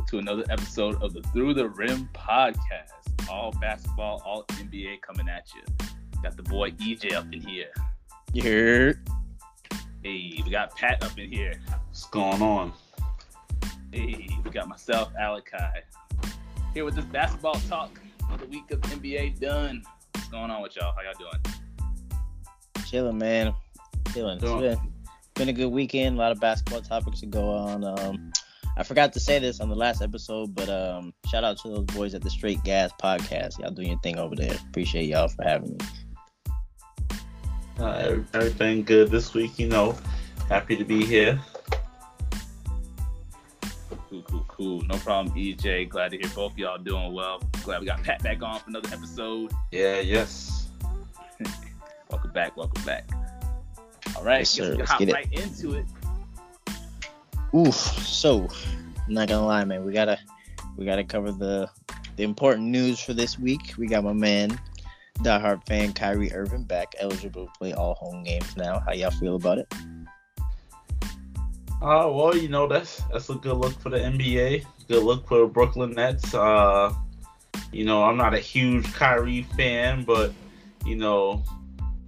welcome to another episode of the Through the Rim podcast. All basketball, all NBA coming at you. Got the boy EJ up in here. You heard? Hey, we got Pat up in here. What's going on? Hey, we got myself, Alakai. Here with this basketball talk for the week of NBA done. What's going on with y'all? How y'all doing? Chilling, man. Chilling. It's Doing. been, been a good weekend. A lot of basketball topics to go on. Um, I forgot to say this on the last episode, but um, shout out to those boys at the Straight Gas Podcast. Y'all doing your thing over there. Appreciate y'all for having me. Uh, every- everything good this week, you know. Happy to be here. Cool, cool, cool. No problem, EJ. Glad to hear both y'all doing well. Glad we got Pat back on for another episode. Yeah, yes. Welcome back, welcome back. All right, Yes, sir. we can Let's hop get it. right into it. Oof. So, I'm not gonna lie, man. We gotta we gotta cover the the important news for this week. We got my man, diehard fan Kyrie Irving back, eligible to play all home games now. How y'all feel about it? Uh, well, you know that's that's a good look for the NBA. Good look for the Brooklyn Nets. Uh, you know, I'm not a huge Kyrie fan, but you know,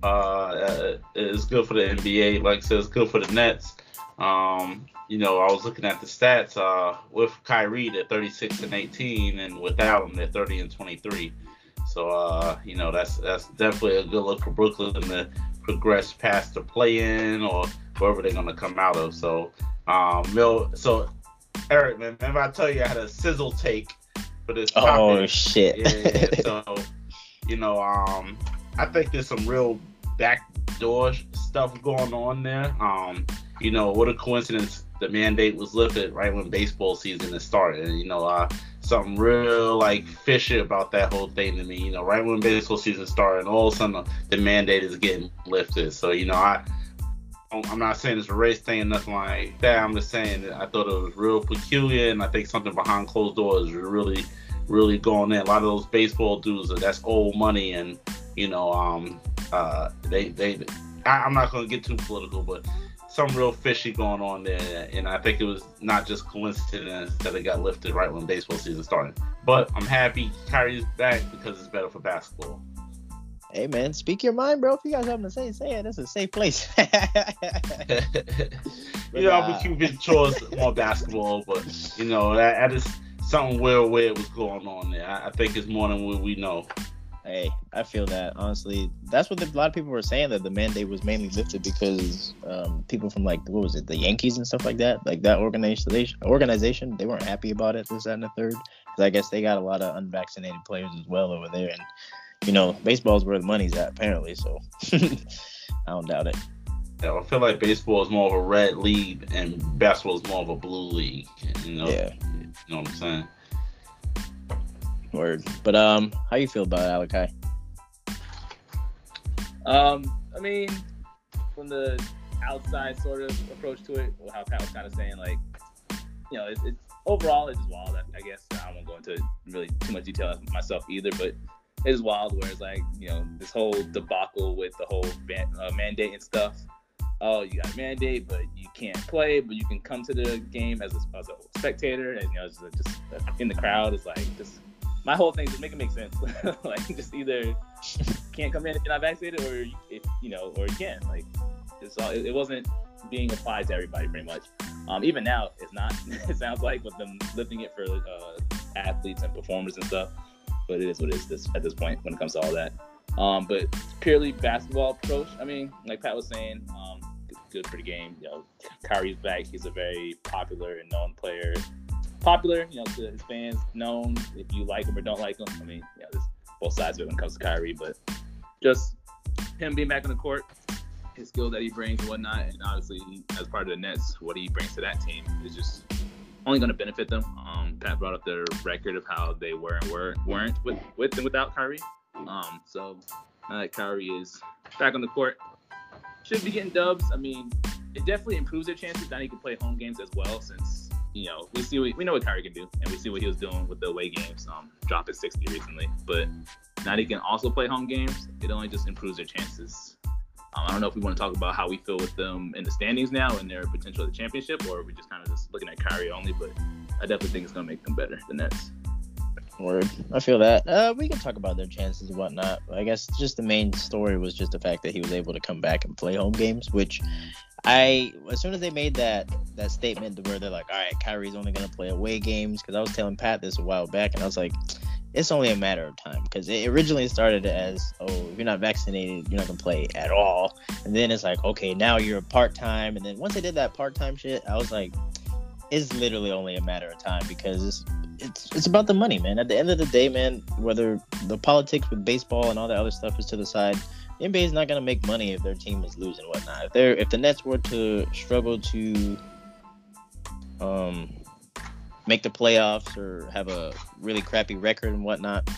uh, uh, it's good for the NBA. Like I said, it's good for the Nets. Um, you know, I was looking at the stats. Uh, with Kyrie, they're 36 and 18, and without him, they're 30 and 23. So, uh, you know, that's that's definitely a good look for Brooklyn to progress past the play-in or wherever they're gonna come out of. So, um, Mil, so Eric, man, remember I tell you I had a sizzle take for this topic. Oh shit. Yeah, so you know, um, I think there's some real backdoor stuff going on there. Um, you know, what a coincidence the mandate was lifted right when baseball season is started. And, you know, uh, something real like fishy about that whole thing to me. You know, right when baseball season started, all of a sudden the mandate is getting lifted. So you know, I. I'm not saying it's a race thing or nothing like that. I'm just saying that I thought it was real peculiar, and I think something behind closed doors is really really going in. A lot of those baseball dudes, uh, that's old money, and you know, um, uh, they they. I, I'm not going to get too political, but some real fishy going on there, and I think it was not just coincidence that it got lifted right when baseball season started. But I'm happy Kyrie's back because it's better for basketball. Hey man, speak your mind, bro. If you guys have something to say, say it. It's a safe place. you know, I'll be uh, keeping chores more basketball, but you know, that, that is something weird was going on there. I, I think it's more than what we know. Hey, I feel that honestly. That's what the, a lot of people were saying that the mandate was mainly lifted because um, people from like what was it, the Yankees and stuff like that, like that organization, organization, they weren't happy about it. This, that, and the third. Because I guess they got a lot of unvaccinated players as well over there, and you know, baseball's where the money's at apparently. So I don't doubt it. Yeah, I feel like baseball is more of a red league and basketball is more of a blue league. You know, Yeah. you know what I'm saying? Word. But um, how you feel about Alakai? Um, I mean, from the outside sort of approach to it, how Pat was kind of saying, like, you know, it, it's overall it's wild. I, I guess I won't go into really too much detail myself either, but it is wild. Where it's like, you know, this whole debacle with the whole ban- uh, mandate and stuff. Oh, you got a mandate, but you can't play, but you can come to the game as a, as a spectator, and you know, just, just in the crowd. It's like just my whole thing. is make it make sense. like, just either can't come in if you're not vaccinated, or you- if you know, or you can. Like, it's all, it, it wasn't being applied to everybody, pretty much. Um, even now, it's not. it sounds like with them lifting it for uh, athletes and performers and stuff. But it is what it is this, at this point when it comes to all that. Um, but purely basketball approach. I mean, like Pat was saying, um, good for the game. You know, Kyrie's back. He's a very popular and known player. Popular, you know, to his fans, known. If you like him or don't like him, I mean, you know, there's both sides of it when it comes to Kyrie. But just him being back on the court, his skill that he brings and whatnot, and obviously as part of the Nets, what he brings to that team is just only going to benefit them. Um, Pat brought up their record of how they were and were weren't with with and without Kyrie. Um, so now that Kyrie is back on the court, should be getting dubs. I mean, it definitely improves their chances. Now he can play home games as well, since you know we see what, we know what Kyrie can do, and we see what he was doing with the away games, um, dropping 60 recently. But now he can also play home games. It only just improves their chances. Um, I don't know if we want to talk about how we feel with them in the standings now and their potential at the championship, or are we just kind of just looking at Kyrie only. But I definitely think it's gonna make them better. The Nets. Word. I feel that. Uh, we can talk about their chances and whatnot. I guess just the main story was just the fact that he was able to come back and play home games, which I as soon as they made that that statement where they're like, all right, Kyrie's only gonna play away games, because I was telling Pat this a while back, and I was like, it's only a matter of time, because it originally started as, oh, if you're not vaccinated, you're not gonna play at all, and then it's like, okay, now you're a part time, and then once they did that part time shit, I was like, it's literally only a matter of time because it's it's it's about the money, man. At the end of the day, man, whether the politics with baseball and all that other stuff is to the side, NBA is not gonna make money if their team is losing whatnot. If they're if the Nets were to struggle to um make the playoffs or have a really crappy record and whatnot,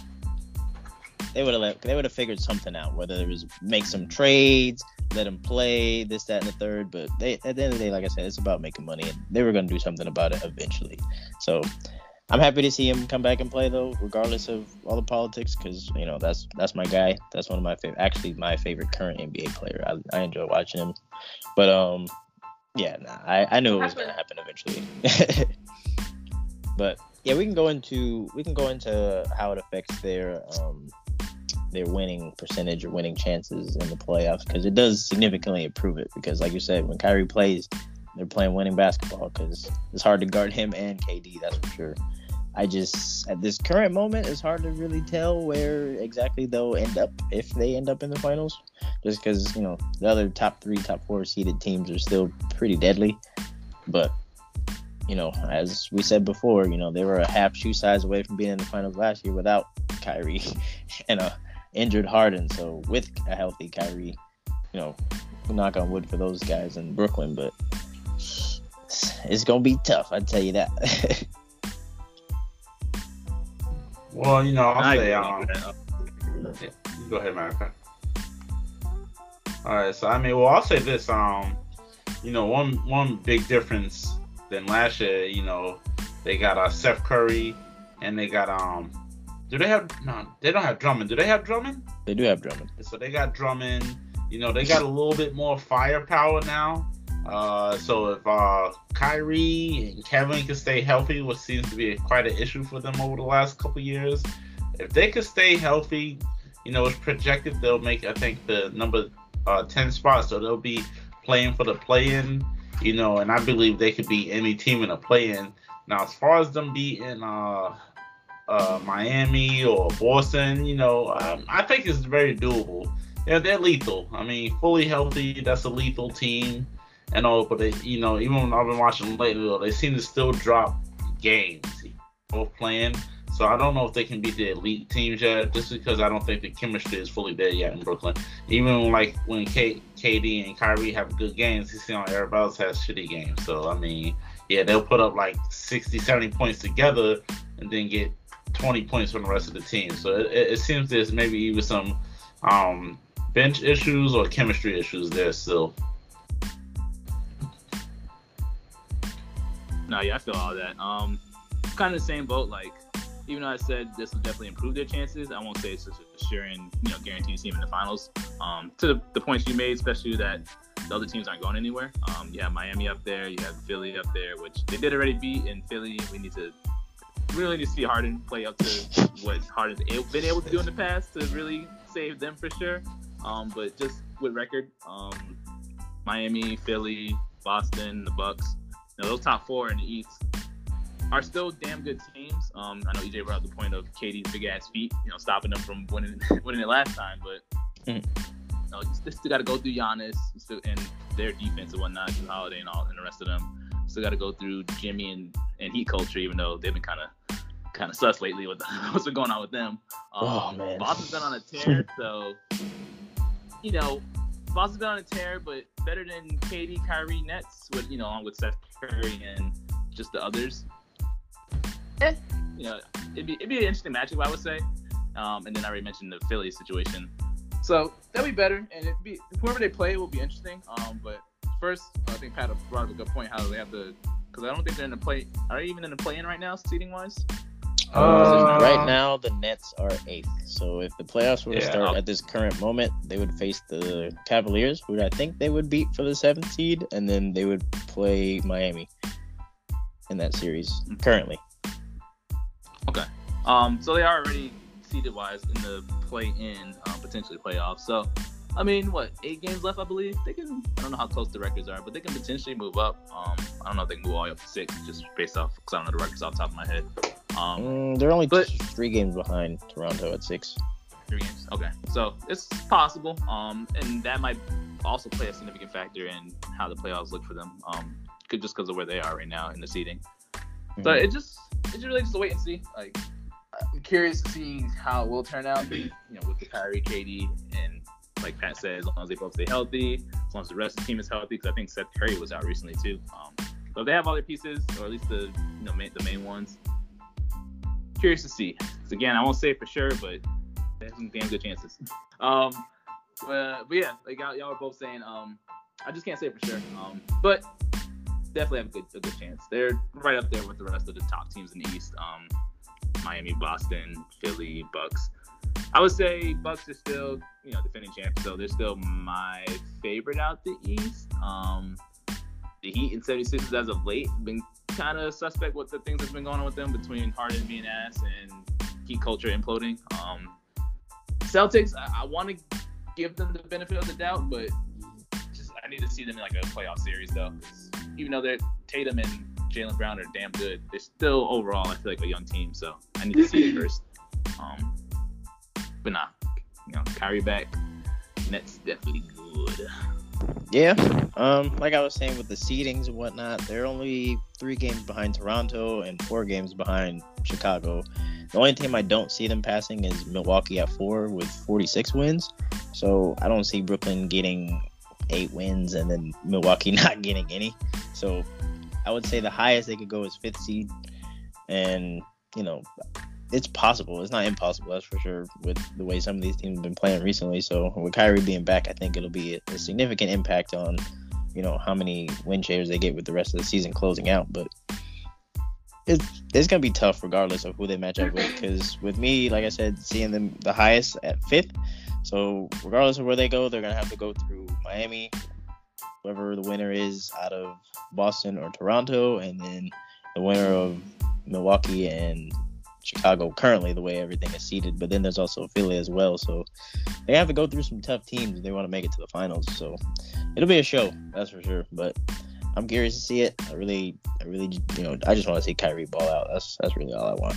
they would have they would have figured something out. Whether it was make some trades, let them play this, that, and the third. But they at the end of the day, like I said, it's about making money, and they were gonna do something about it eventually. So I'm happy to see him come back and play though, regardless of all the politics, because you know that's that's my guy. That's one of my favorite, actually my favorite current NBA player. I, I enjoy watching him, but um, yeah, nah, I I knew it was gonna happen eventually. but yeah, we can go into we can go into how it affects their um their winning percentage or winning chances in the playoffs because it does significantly improve it. Because like you said, when Kyrie plays, they're playing winning basketball because it's hard to guard him and KD. That's for sure. I just at this current moment, it's hard to really tell where exactly they'll end up if they end up in the finals. Just because you know the other top three, top four seeded teams are still pretty deadly, but you know, as we said before, you know, they were a half shoe size away from being in the finals last year without Kyrie and a injured Harden. So with a healthy Kyrie, you know, knock on wood for those guys in Brooklyn, but it's gonna be tough. I tell you that. well, you know, I'll say, um, yeah, go ahead, America. All right, so I mean, well, I'll say this. Um, you know, one one big difference than last year. You know, they got uh, Seth Curry, and they got um do they have no? They don't have Drummond. Do they have Drummond? They do have Drummond. So they got Drummond. You know, they got a little bit more firepower now. Uh, so if uh, Kyrie and Kevin can stay healthy, which seems to be quite an issue for them over the last couple years, if they can stay healthy, you know, it's projected they'll make I think the number uh, ten spot, so they'll be playing for the play-in. You know, and I believe they could be any team in a play-in. Now, as far as them beating uh, uh, Miami or Boston, you know, um, I think it's very doable. Yeah, they're lethal. I mean, fully healthy, that's a lethal team and all. But they, you know, even when I've been watching lately, though, they seem to still drop games, both playing. So I don't know if they can beat the elite teams yet, just because I don't think the chemistry is fully there yet in Brooklyn. Even like when K- KD and Kyrie have good games, you see on everybody else has shitty games. So I mean, yeah, they'll put up like 60, 70 points together and then get 20 points from the rest of the team. So it, it seems there's maybe even some um, bench issues or chemistry issues there still. No, yeah, I feel all that. Um, kind of the same boat. Like, even though I said this will definitely improve their chances, I won't say it's just assuring, you know, guaranteed team in the finals. Um, to the, the points you made, especially that the other teams aren't going anywhere. Um, you have Miami up there, you have Philly up there, which they did already beat. In Philly, we need to really need to see Harden play up to what Harden's been able to do in the past to really save them for sure. Um, but just with record, um, Miami, Philly, Boston, the Bucks, you know, those top four in the East are still damn good teams. Um, I know EJ brought up the point of KD's big ass feet, you know, stopping them from winning winning it last time, but. Mm. You know, they still got to go through Giannis and their defense and whatnot, through Holiday and all, and the rest of them. Still got to go through Jimmy and, and Heat culture, even though they've been kind of kind of sus lately with what's been going on with them. Oh, um, oh man, Boston's been on a tear, so you know, Boston's been on a tear, but better than KD, Kyrie, Nets, with you know, along with Seth Curry and just the others. Eh, you know, it'd be it'd be an interesting matchup, I would say. Um, and then I already mentioned the Philly situation, so that'll be better, and it be whoever they play will be interesting. Um, but first, I think Pat brought up a good point how they have to, because I don't think they're in the play. Are they even in the play-in right now, seating wise? Uh, right now, the Nets are eighth. So if the playoffs were to start at this current moment, they would face the Cavaliers, who I think they would beat for the seventh seed, and then they would play Miami. in that series currently. Okay. Um, so they are already seeded wise in the play in, um, potentially playoffs. So, I mean, what, eight games left, I believe? They can, I don't know how close the records are, but they can potentially move up. Um, I don't know if they can move all the way up to six just based off, because I don't know the records off the top of my head. Um, Mm, they're only But- three games behind Toronto at six. three games. Okay. So it's possible. Um, and that might also play a significant factor in how the playoffs look for them. Um, could just because of where they are right now in the seeding. So Mhm. it just it's really just a wait and see. Like I'm curious to see how it will turn out. You know, with the Kyrie, KD, and like Pat said, as long as they both stay healthy, as long as the rest of the team is healthy, because I think Seth Curry was out recently too. Um, so if they have all their pieces, or at least the you know main, the main ones, curious to see. 'Cause again, I won't say for sure, but have some damn good chances. Um, but, but yeah, like y'all, y'all are both saying, um, I just can't say for sure. Um, but definitely have a good a good chance. They're right up there with the rest of the top teams in the East. Um, Miami, Boston, Philly, Bucks. I would say Bucks are still, you know, defending champs, so they're still my favorite out the East. Um, the Heat and 76ers as of late been kind of suspect with the things that's been going on with them between Harden being ass and Heat culture imploding. Um, Celtics, I, I want to give them the benefit of the doubt, but just I need to see them in like a playoff series though. even though they're Tatum and Jaylen Brown are damn good, they're still overall I feel like a young team. So I need to see it first. Um, but nah, you know, Kyrie back, Nets definitely good. Yeah. Um, like I was saying with the seedings and whatnot, they're only three games behind Toronto and four games behind Chicago. The only team I don't see them passing is Milwaukee at four with 46 wins. So I don't see Brooklyn getting eight wins and then Milwaukee not getting any. So I would say the highest they could go is fifth seed. And, you know, it's possible. It's not impossible, that's for sure, with the way some of these teams have been playing recently. So with Kyrie being back, I think it'll be a, significant impact on, you know, how many win shares they get with the rest of the season closing out. But it's it's gonna be tough regardless of who they match up with. Because with me, like I said, seeing them the highest at fifth. So regardless of where they go, they're gonna have to go through Miami, whoever the winner is out of Boston or Toronto, and then the winner of Milwaukee and Chicago currently the way everything is seated, but then there's also Philly as well. So they have to go through some tough teams they want to make it to the finals. So it'll be a show, that's for sure. But I'm curious to see it. I really, I really, you know, I just want to see Kyrie ball out. That's that's really all I want.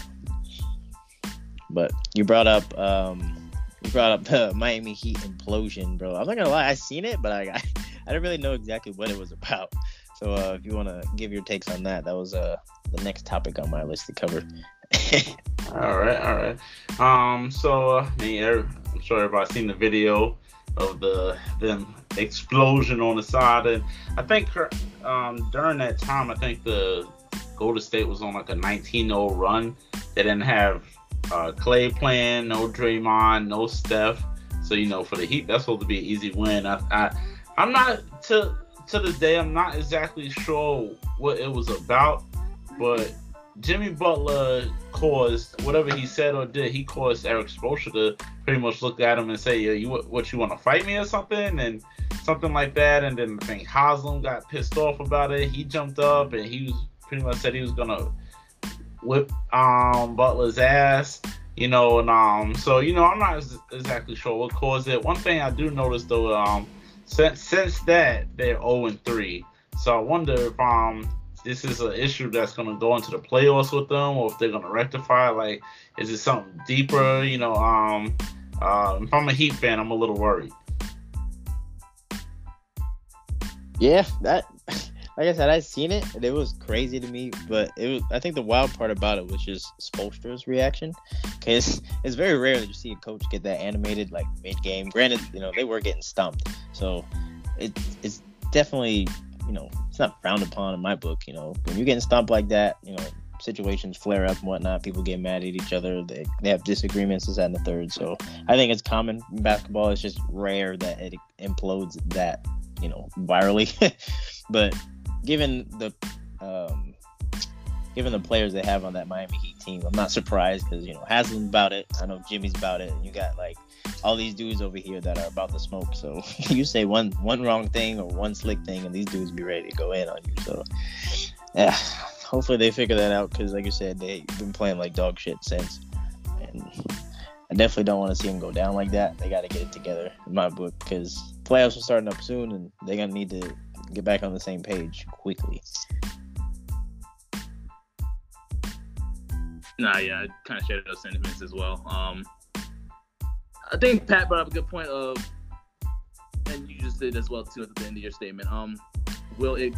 But you brought up, um, you brought up the Miami Heat implosion, bro. I'm not gonna lie, I seen it, but I, I, I didn't really know exactly what it was about. So uh, if you want to give your takes on that, that was uh the next topic on my list to cover. All right, all right. Um, so I mean, I'm sure everybody's seen the video of the them explosion on the side, and I think um, during that time, I think the Golden State was on like a 19-0 run. They didn't have uh, Clay playing, no Draymond, no Steph. So you know, for the Heat, that's supposed to be an easy win. I, I I'm not to to this day, I'm not exactly sure what it was about, but Jimmy Butler caused whatever he said or did. He caused Erik Spoelstra to pretty much look at him and say, "Yeah, you what you want to fight me or something?" and something like that. And then I think Haslem got pissed off about it. He jumped up and he was pretty much said he was gonna whip um Butler's ass. You know, and um, so you know, I'm not ex- exactly sure what caused it. One thing I do notice though, um, since since that they're 0 and 3. So I wonder if um this is an issue that's gonna go into the playoffs with them, or if they're gonna rectify. Like, is it something deeper? You know, um, uh, if I'm a Heat fan, I'm a little worried. Yeah, that like I said, I seen it it was crazy to me. But it was I think the wild part about it was just Spoelstra's reaction, because it's very rare that you see a coach get that animated like mid game. Granted, you know they were getting stumped, so it it's definitely you know it's not frowned upon in my book. You know when you're getting stumped like that, you know situations flare up and whatnot. People get mad at each other. They, they have disagreements, this, and the third. So I think it's common in basketball. It's just rare that it implodes that, you know, virally. but given the um, given the players they have on that Miami Heat team, I'm not surprised because you know Haslem's about it. I know Jimmy's about it, and you got like all these dudes over here that are about to smoke. So you say one one wrong thing or one slick thing, and these dudes be ready to go in on you. So yeah, hopefully they figure that out because, like you said, they've been playing like dog shit since, and I definitely don't want to see them go down like that. They got to get it together in my book because playoffs are starting up soon, and they're gonna need to get back on the same page quickly. Nah, yeah, I kind of share those sentiments as well. Um, I think Pat brought up a good point of, and you just did as well too at the end of your statement. Um, will it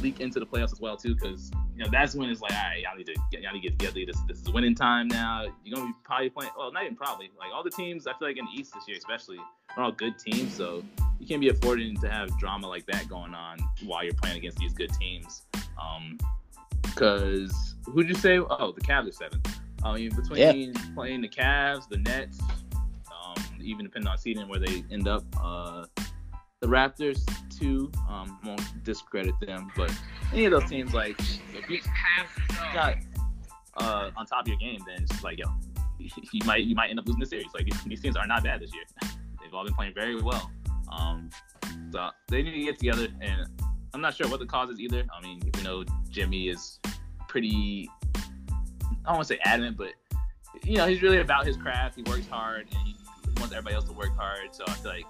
leak into the playoffs as well too? Because you know that's when it's like, all right, y'all need to get, y'all need to get together. This this is winning time now. You're gonna be probably playing. Well, not even probably. Like all the teams, I feel like in the East this year, especially, are all good teams. So you can't be affording to have drama like that going on while you're playing against these good teams. Um, because who'd you say? Oh, the Cavs are seven. I mean, between yeah. playing the Cavs, the Nets, even depending on seeding where they end up, uh, the Raptors too. Um, won't discredit them, but any of those teams, like if you got uh, on top of your game, then it's like yo, you might you might end up losing the series. Like these, these teams are not bad this year. They've all been playing very well. Um, so they need to get together, and I'm not sure what the cause is either. I mean, you know, Jimmy is pretty. I don't want to say adamant, but you know, he's really about his craft. He works hard, and he wants everybody else to work hard. So I feel like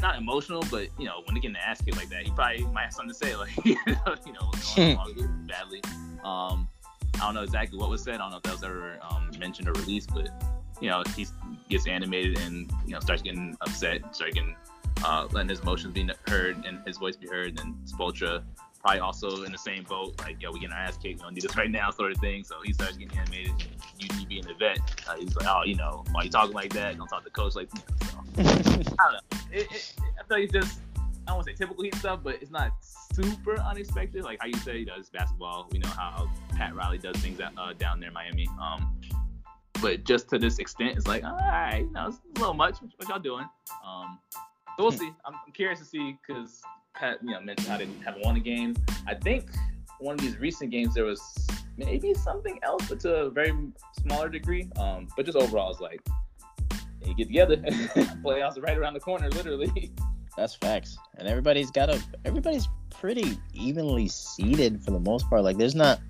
not emotional, but you know, when they get an ass kick like that, he probably might have something to say, like you know, going on badly. Um, I don't know exactly what was said. I don't know if that was ever um, mentioned or released, but you know, he gets animated and you know starts getting upset, starts getting uh, letting his emotions be heard and his voice be heard. And Spoelstra probably also in the same boat, like, yo, we getting our ass kicked, we don't need this right now, sort of thing. So he starts getting animated. You, you being the vet, uh, he's like, oh, you know, why you talking like that? Don't talk to coach like that. So, I don't know. It, it, I feel like it's just, I don't want to say typical Heat stuff, but it's not super unexpected. Like how you say, you know, it's basketball. We know how Pat Riley does things at, uh, down there in Miami. Um, but just to this extent, it's like, all right, you know, it's a little much. What y'all doing? Um, so we'll see. I'm, I'm curious to see because you know, mentioned how they haven't won a game. I think one of these recent games there was maybe something else, but to a very smaller degree. Um, but just overall, it's like you get together, playoffs are right around the corner, literally. That's facts, and everybody's got a everybody's pretty evenly seated for the most part. Like, there's not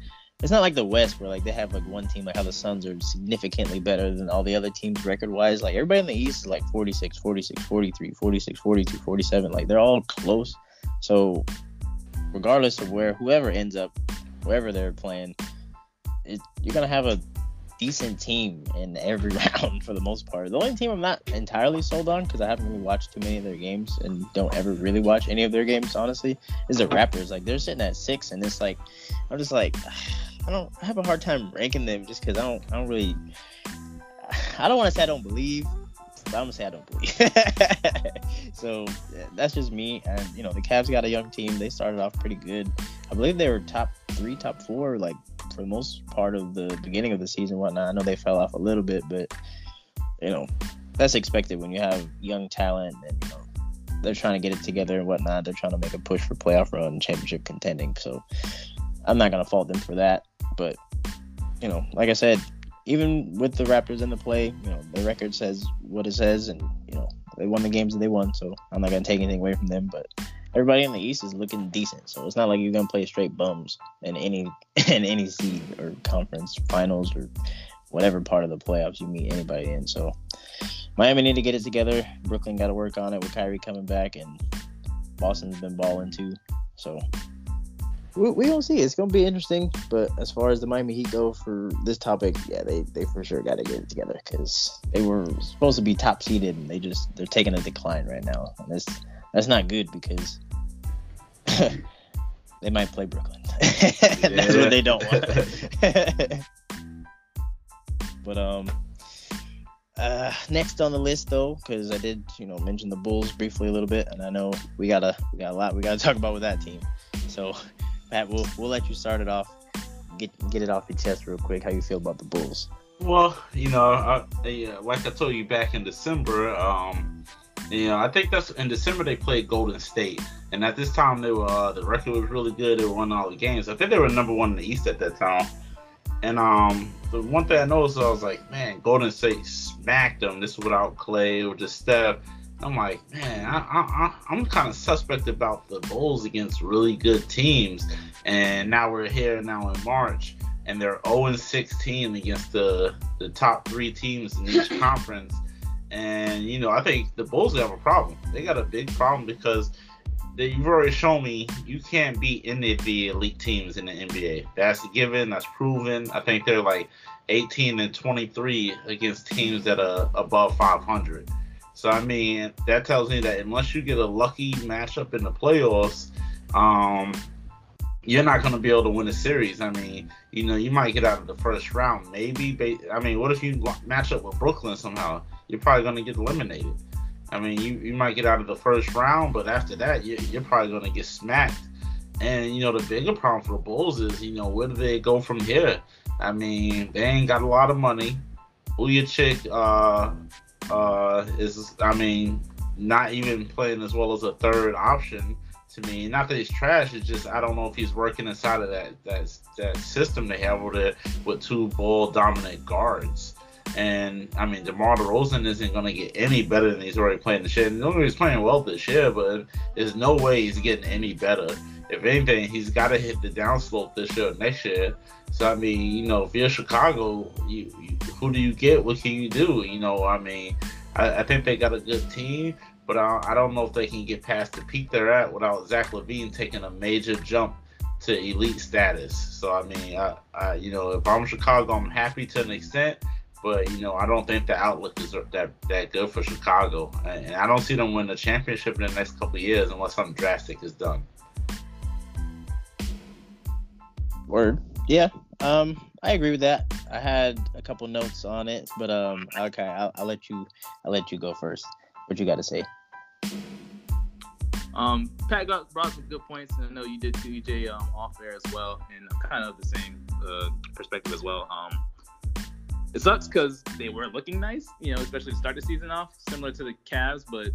it's not like the West where like they have like one team like how the Suns are significantly better than all the other teams record wise. Like everybody in the East is like 46, 46, 43, 46, 42, 47. Like they're all close. So regardless of where whoever ends up, wherever they're playing, it, you're gonna have a decent team in every round for the most part. The only team I'm not entirely sold on because I haven't really watched too many of their games and don't ever really watch any of their games honestly is the Raptors. Like they're sitting at six and it's like I'm just like I don't I have a hard time ranking them just because I don't I don't really I don't want to say I don't believe, but I'm gonna say I don't believe. so that's just me. And you know the Cavs got a young team. They started off pretty good. I believe they were top three, top four, like for the most part of the beginning of the season. Whatnot. I know they fell off a little bit, but you know that's expected when you have young talent and you know they're trying to get it together and whatnot. They're trying to make a push for playoff run, championship contending. So I'm not gonna fault them for that. But you know, like I said, even with the Raptors in the play, you know, the record says what it says, and you know, they won the games that they won. So I'm not gonna take anything away from them. But everybody in the East is looking decent, so it's not like you're gonna play straight bums in any in any seed or conference finals or whatever part of the playoffs you meet anybody in. So Miami need to get it together. Brooklyn got to work on it with Kyrie coming back, and Boston's been balling too. So we, we don't see. It's gonna be interesting. But as far as the Miami Heat go for this topic, yeah, they, they for sure got to get it together because they were supposed to be top seeded and they just they're taking a decline right now, and that's that's not good because they might play Brooklyn. that's what they don't want. but um. Uh, next on the list though, because I did, you know, mention the Bulls briefly a little bit, and I know we gotta we got a lot we gotta talk about with that team. So Pat, we'll we'll let you start it off. Get get it off your chest real quick. How you feel about the Bulls? Well, you know, I, yeah, like I told you back in December, um, you know, I think that's in December they played Golden State, and at this time they were uh, the record was really good. They won all the games. I think they were number one in the East at that time. And um, the one thing I noticed, I was like, man, Golden State smacked them. This without Clay or just Steph. I'm like, man, I, I, I'm kind of suspect about the Bulls against really good teams, and now we're here now in March, and they're 0 16 against the the top three teams in each conference, and you know I think the Bulls have a problem. They got a big problem because they, you've already shown me you can't beat any of the elite teams in the NBA. That's a given. That's proven. I think they're like 18 and 23 against teams that are above 500. So I mean, that tells me that unless you get a lucky matchup in the playoffs, um, you're not going to be able to win a series. I mean, you know, you might get out of the first round, maybe. I mean, what if you match up with Brooklyn somehow? You're probably going to get eliminated. I mean, you, you might get out of the first round, but after that, you, you're probably going to get smacked. And you know, the bigger problem for the Bulls is, you know, where do they go from here? I mean, they ain't got a lot of money. Vucevic, uh, uh, is I mean not even playing as well as a third option to me. Not that he's trash, it's just I don't know if he's working inside of that that that system they have with it with two ball dominant guards. And I mean, DeMar DeRozan isn't going to get any better than he's already playing this year. No, he's playing well this year, but there's no way he's getting any better. If anything, he's got to hit the downslope this year, next year. So I mean, you know, if you're Chicago, you, you who do you get? What can you do? You know, I mean, I, I think they got a good team, but I, I, don't know if they can get past the peak they're at without Zach LaVine taking a major jump to elite status. So I mean, I, I you know, if I'm Chicago, I'm happy to an extent. But you know, I don't think the outlook is that that good for Chicago, and I don't see them win the championship in the next couple years unless something drastic is done. Word. Yeah. Um, I agree with that. I had a couple notes on it, but um, okay, I'll, I'll let you. I'll let you go first. What you got to say? Um, Pat got brought some good points, and I know you did too, EJ, um, off air as well, and kind of the same uh, perspective as well. Um, it sucks because they were looking nice, you know, especially to start the season off, similar to the Cavs, but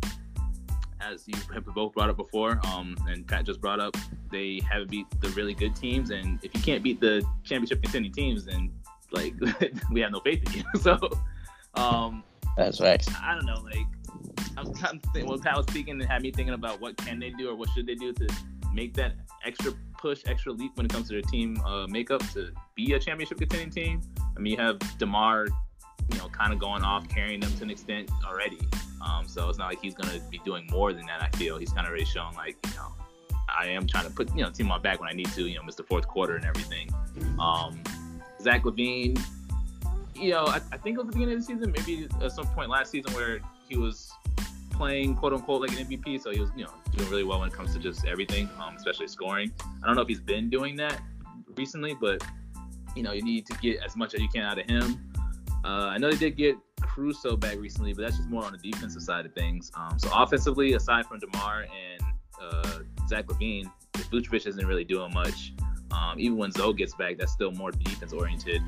as you have both brought up before, um, and Pat just brought up, they haven't beat the really good teams, and if you can't beat the championship contending teams, then like we have no faith in you. so, um, that's right. I don't know, like I was kind of thinking, when Pat was speaking, it had me thinking about what can they do or what should they do to make that extra push, extra leap when it comes to their team uh, makeup to be a championship contending team. I mean, you have DeMar, you know, kind of going off, carrying them to an extent already. Um, so it's not like he's to be doing more than that. I feel he's kind of already shown like you know I am trying to put you know team on back when I need to. You know, miss the fourth quarter and everything. Um, Zach LaVine, you know, I, I, think it was the beginning of the season, maybe at some point last season where he was playing quote unquote like an MVP. So he was you know doing really well when it comes to just everything, um, especially scoring. I don't know if he's been doing that recently, but you know you need to get as much as you can out of him. Uh, I know they did get Caruso back recently, but that's just more on the defensive side of things. Um, so offensively, aside from DeMar and uh, Zach LaVine, Vucevic isn't really doing much. Um, even when Zo gets back, that's still more defense oriented.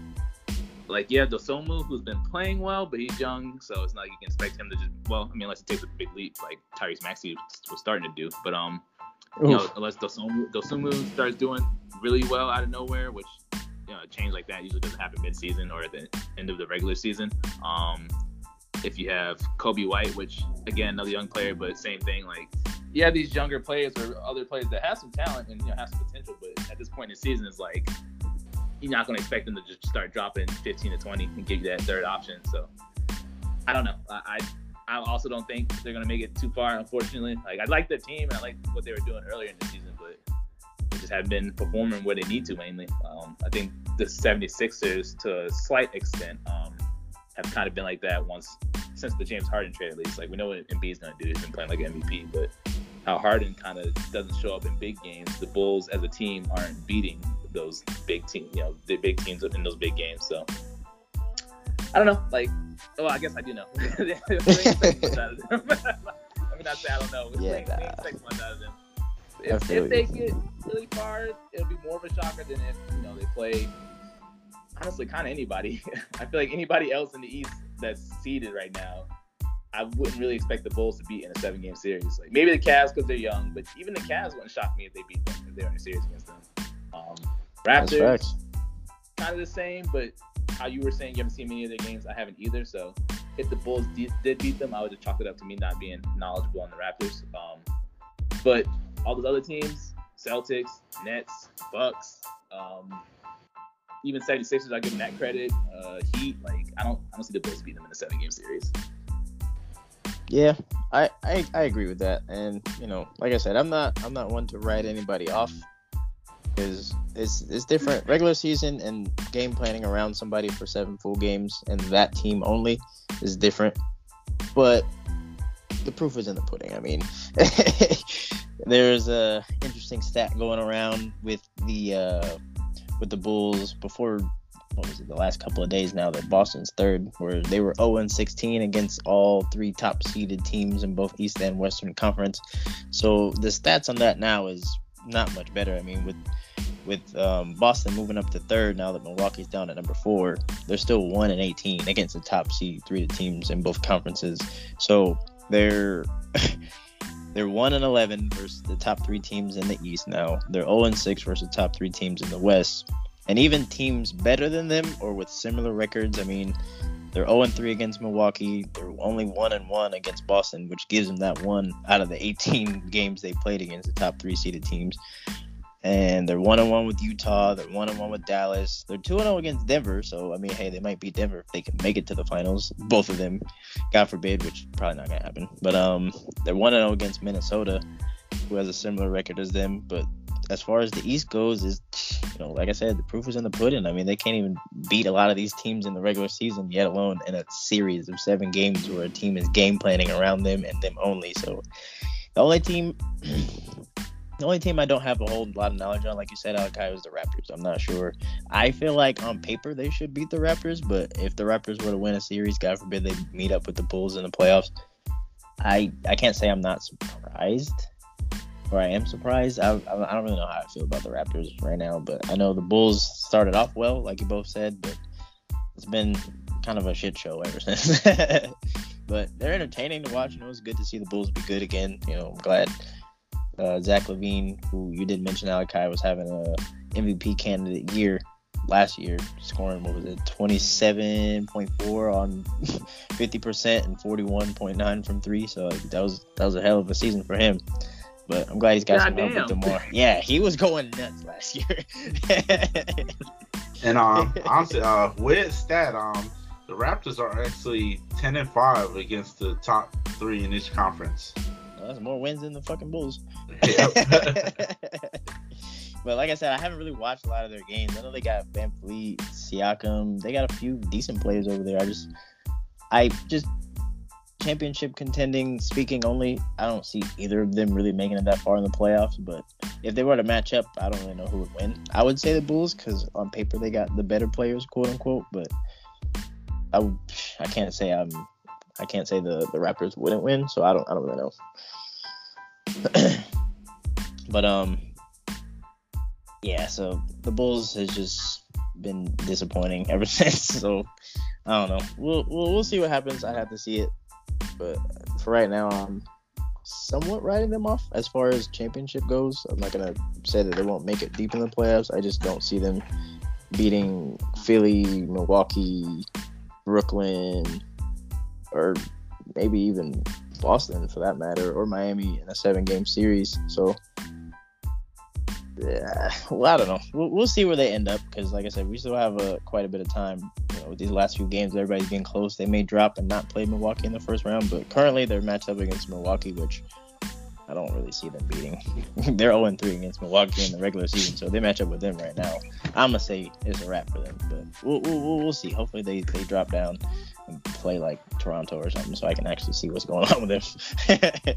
Like yeah, Dosunmu, who's been playing well, but he's young, so it's not like you can expect him to just well, I mean, unless he takes a big leap like Tyrese Maxey was starting to do. But um, Oof. you know, unless Dosunmu, Dosunmu starts doing really well out of nowhere, which a change like that usually doesn't happen mid-season or at the end of the regular season. Um, if you have Coby White, which again another young player, but same thing. Like you have these younger players or other players that have some talent and you know have some potential, but at this point in the season, it's like you're not going to expect them to just start dropping 15 to 20 and give you that third option. So I don't know. I I, I also don't think they're going to make it too far. Unfortunately, like I like the team and I like what they were doing earlier in the season, but just haven't been performing where they need to mainly. Um, I think the 76ers, to a slight extent, um, have kind of been like that once since the James Harden trade, at least. Like we know what Embiid's gonna do. He's been playing like an MVP, but how Harden kind of doesn't show up in big games. The Bulls as a team aren't beating those big teams, you know, the big teams in those big games. So I don't know. Like, well, I guess I do know. I mean, not say I don't know. Yeah, nah. If, if they get really far, it'll be more of a shocker than if you know they play honestly kind of anybody. I feel like anybody else in the East that's seeded right now, I wouldn't really expect the Bulls to beat in a seven game series. Like maybe the Cavs because they're young, but even the Cavs wouldn't shock me if they beat them if they're in a series against them. Um, Raptors, kind of the same, but how you were saying you haven't seen many of their games, I haven't either. So if the Bulls did, did beat them, I would just chalk it up to me not being knowledgeable on the Raptors. Um, but all those other teams, Celtics, Nets, Bucks, um, even 76ers, I give them that credit. Uh, Heat, like I don't, I don't see the Bulls beat them in a seven game series. Yeah, I, I I agree with that, and you know, like I said, I'm not I'm not one to write anybody off because it's it's different. Regular season and game planning around somebody for seven full games and that team only is different. But the proof is in the pudding. I mean, there's a interesting stat going around with the uh, with the Bulls before what was it the last couple of days now that Boston's third, where they were 0 16 against all three top seeded teams in both East and Western Conference. So the stats on that now is not much better. I mean, with with um, Boston moving up to third now that Milwaukee's down at number four, they're still one and 18 against the top seed three teams in both conferences. So they're they're one and 11 versus the top three teams in the East now. They're 0 and 6 versus the top three teams in the West, and even teams better than them or with similar records. I mean, they're 0 and 3 against Milwaukee. They're only 1 and 1 against Boston, which gives them that one out of the 18 games they played against the top three seeded teams and they're one on one with Utah. They're one on one with Dallas. They're two and zero oh against Denver. So I mean, hey, they might beat Denver if they can make it to the finals. Both of them, God forbid, which probably not gonna happen. But um, they're one and zero oh against Minnesota, who has a similar record as them. But as far as the East goes, is you know, like I said, the proof is in the pudding. I mean, they can't even beat a lot of these teams in the regular season, yet alone in a series of seven games where a team is game planning around them and them only. So the only team the only team I don't have a whole lot of knowledge on, like you said, Alakai, was the Raptors. I'm not sure. I feel like on paper they should beat the Raptors, but if the Raptors were to win a series, God forbid they meet up with the Bulls in the playoffs, I I can't say I'm not surprised, or I am surprised. I, I, don't really know how I feel about the Raptors right now, but I know the Bulls started off well, like you both said, but it's been kind of a shit show ever since. but they're entertaining to watch. and it was good to see the Bulls be good again. You know, I'm glad uh, Zach LaVine, who you did mention, Alakai was having a MVP candidate year last year, scoring what was it, 27.4 on 50% and 41.9 from three. So that was that was a hell of a season for him. But I'm glad he's got God some damn. help with DeMar. Yeah, he was going nuts last year. and um, honestly, uh, weird stat. Um, the Raptors are actually 10 and five against the top three in each conference. That's more wins than the fucking Bulls. but like I said, I haven't really watched a lot of their games. I know they got VanVleet, Siakam. They got a few decent players over there. I just, I just championship contending speaking only, I don't see either of them really making it that far in the playoffs. But if they were to match up, I don't really know who would win. I would say the Bulls because on paper they got the better players, quote unquote. But I, I can't say I'm, I can't say the the Raptors wouldn't win. So I don't, I don't really know. But um, yeah. So the Bulls has just been disappointing ever since. So I don't know. We'll we'll, we'll see what happens. I have to see it, but for right now, I'm somewhat writing them off as far as championship goes. I'm not gonna say that they won't make it deep in the playoffs. I just don't see them beating Philly, Milwaukee, Brooklyn, or maybe even Boston for that matter, or Miami in a seven game series. So yeah, well, I don't know. We'll, we'll see where they end up because, like I said, we still have a, quite a bit of time. You know, with these last few games, everybody's getting close. They may drop and not play Milwaukee in the first round, but currently they're matched up against Milwaukee, which I don't really see them beating. they're 0 3 against Milwaukee in the regular season, so they match up with them right now. I'm gonna say it's a wrap for them, but we'll, we'll, we'll see. Hopefully they, they drop down and play like Toronto or something, so I can actually see what's going on with them.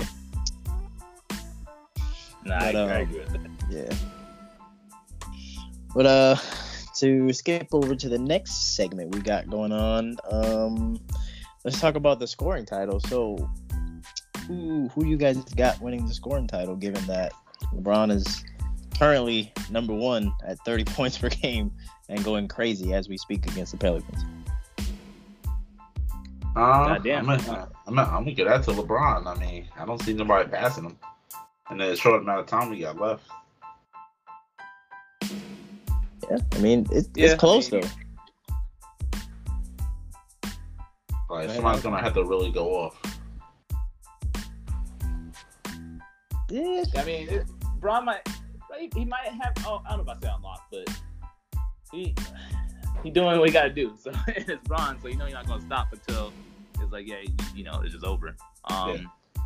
Nah, but, um, I agree with that. Yeah. But uh, to skip over to the next segment we got going on, um, let's talk about the scoring title. So, who who you guys got winning the scoring title? Given that LeBron is currently number one at 30 points per game and going crazy as we speak against the Pelicans. Um, I'm gonna, I'm, gonna, I'm gonna get that to LeBron. I mean, I don't see nobody passing him in the short amount of time we got left. Yeah, I mean it's, yeah, it's close though. Like somebody's gonna have to really go off. Yeah. I mean, it, Bron might he, might have. Oh, I don't know about say unlocked, but he he doing what he got to do. So it's Bron, so you know you're not gonna stop until it's like yeah, you, you know it's just over. Um, yeah.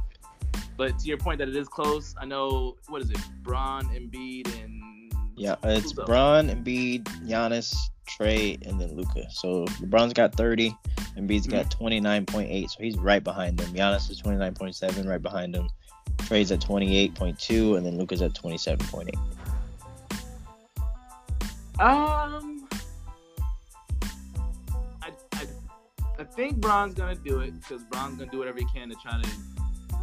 But to your point that it is close, I know what is it, Bron, Embiid, and yeah, it's Bron, Embiid, Giannis, Trae, and then Luka. So LeBron's got 30, Embiid's got mm-hmm. 29.8, so he's right behind them. Giannis is 29.7, right behind him. Trae's at 28.2, and then Luka's at 27.8. Um, I, I, I think Bron's gonna do it because Bron's gonna do whatever he can to try to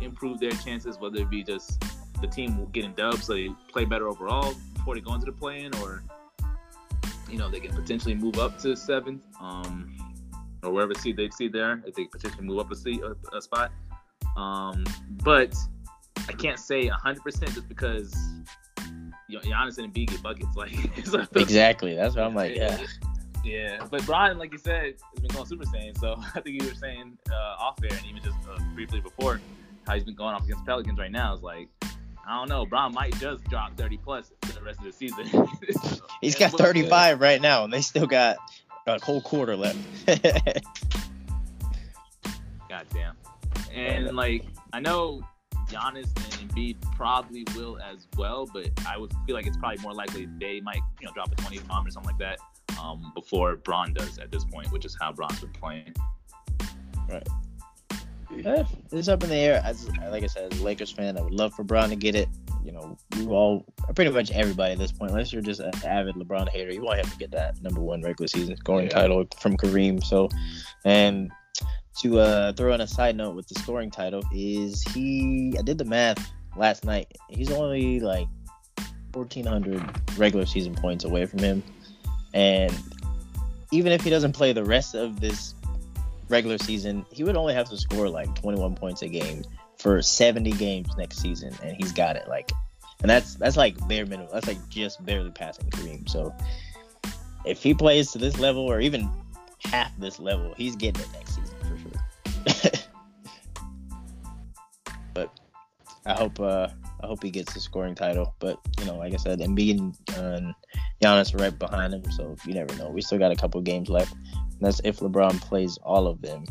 improve their chances, whether it be just the team getting dubs so they play better overall before they go into the play-in, or you know they can potentially move up to seventh, um, or wherever seed they see there if they potentially move up a seat a, a spot. Um, but I can't say 100 percent just because you know, Giannis and Embiid get buckets. Like exactly, that's what I'm like. Yeah. Yeah, but Brian, like you said, has been going Super Saiyan. So I think you were saying uh, off air and even just uh, briefly before how he's been going off against Pelicans right now. Is like I don't know. Bron might just drop 30 plus for the rest of the season. He's got 35 right now, and they still got a whole quarter left. God damn. And like, I know Giannis and Embiid probably will as well, but I would feel like it's probably more likely they might, you know, drop a 20 bomb or something like that um, before Bron does at this point, which is how Bron's been playing. Right. Eh, it's up in the air. As like I said, as a Lakers fan, I would love for Bron to get it. You know, we all, pretty much everybody at this point, unless you're just an avid LeBron hater, you want him to get that number one regular season scoring yeah. title from Kareem. So, and to uh, throw in a side note with the scoring title is he? I did the math last night. He's only like 1,400 regular season points away from him, and even if he doesn't play the rest of this regular season, he would only have to score like 21 points a game for 70 games next season, and he's got it. Like, and that's that's like bare minimum. That's like just barely passing Kareem. So if he plays to this level or even half this level, he's getting it next season. but I hope uh I hope he gets the scoring title. But you know, like I said, Embiid and uh, Giannis are right behind him, so you never know. We still got a couple games left. And that's if LeBron plays all of them,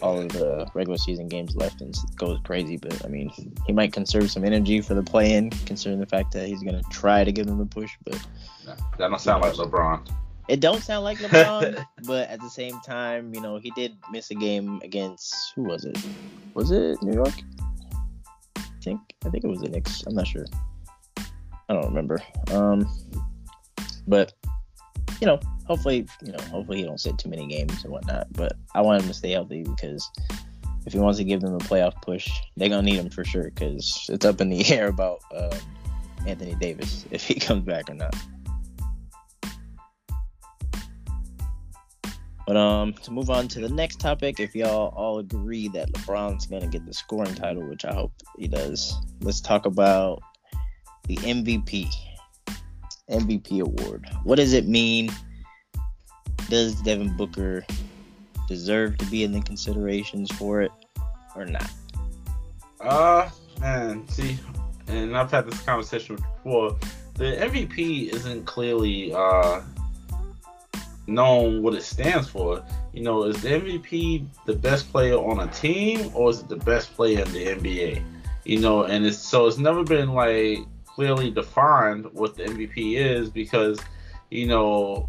all of the regular season games left and goes crazy. But I mean, he might conserve some energy for the play-in, considering the fact that he's gonna try to give them a push. But that don't sound like LeBron. It don't sound like LeBron, but at the same time, you know, he did miss a game against who was it? Was it New York? I think I think it was the Knicks. I'm not sure. I don't remember. Um, but you know, hopefully, you know, hopefully he don't sit too many games and whatnot. But I want him to stay healthy because if he wants to give them a playoff push, they're gonna need him for sure because it's up in the air about um, Anthony Davis if he comes back or not. But um, to move on to the next topic, if y'all all agree that LeBron's gonna get the scoring title, which I hope he does, let's talk about the MVP. MVP award. What does it mean? Does Devin Booker deserve to be in the considerations for it or not? Uh, man, see, and I've had this conversation before. The MVP isn't clearly uh known what it stands for. You know, is the MVP the best player on a team or is it the best player in the NBA? You know, and it's so it's never been like clearly defined what the MVP is because, you know,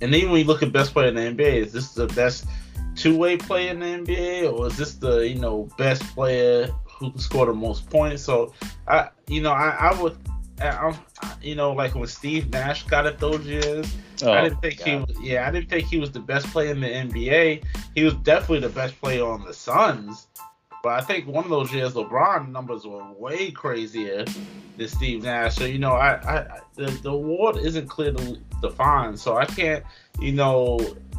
and even when you look at best player in the NBA, is this the best two way player in the NBA or is this the, you know, best player who can score the most points? So I you know, I, I would I, you know, like when Steve Nash got it those years, oh, I didn't think God. he was. Yeah, I didn't think he was the best player in the NBA. He was definitely the best player on the Suns. But I think one of those years, LeBron numbers were way crazier than Steve Nash. So you know, I, I the, the award isn't clearly defined. So I can't, you know,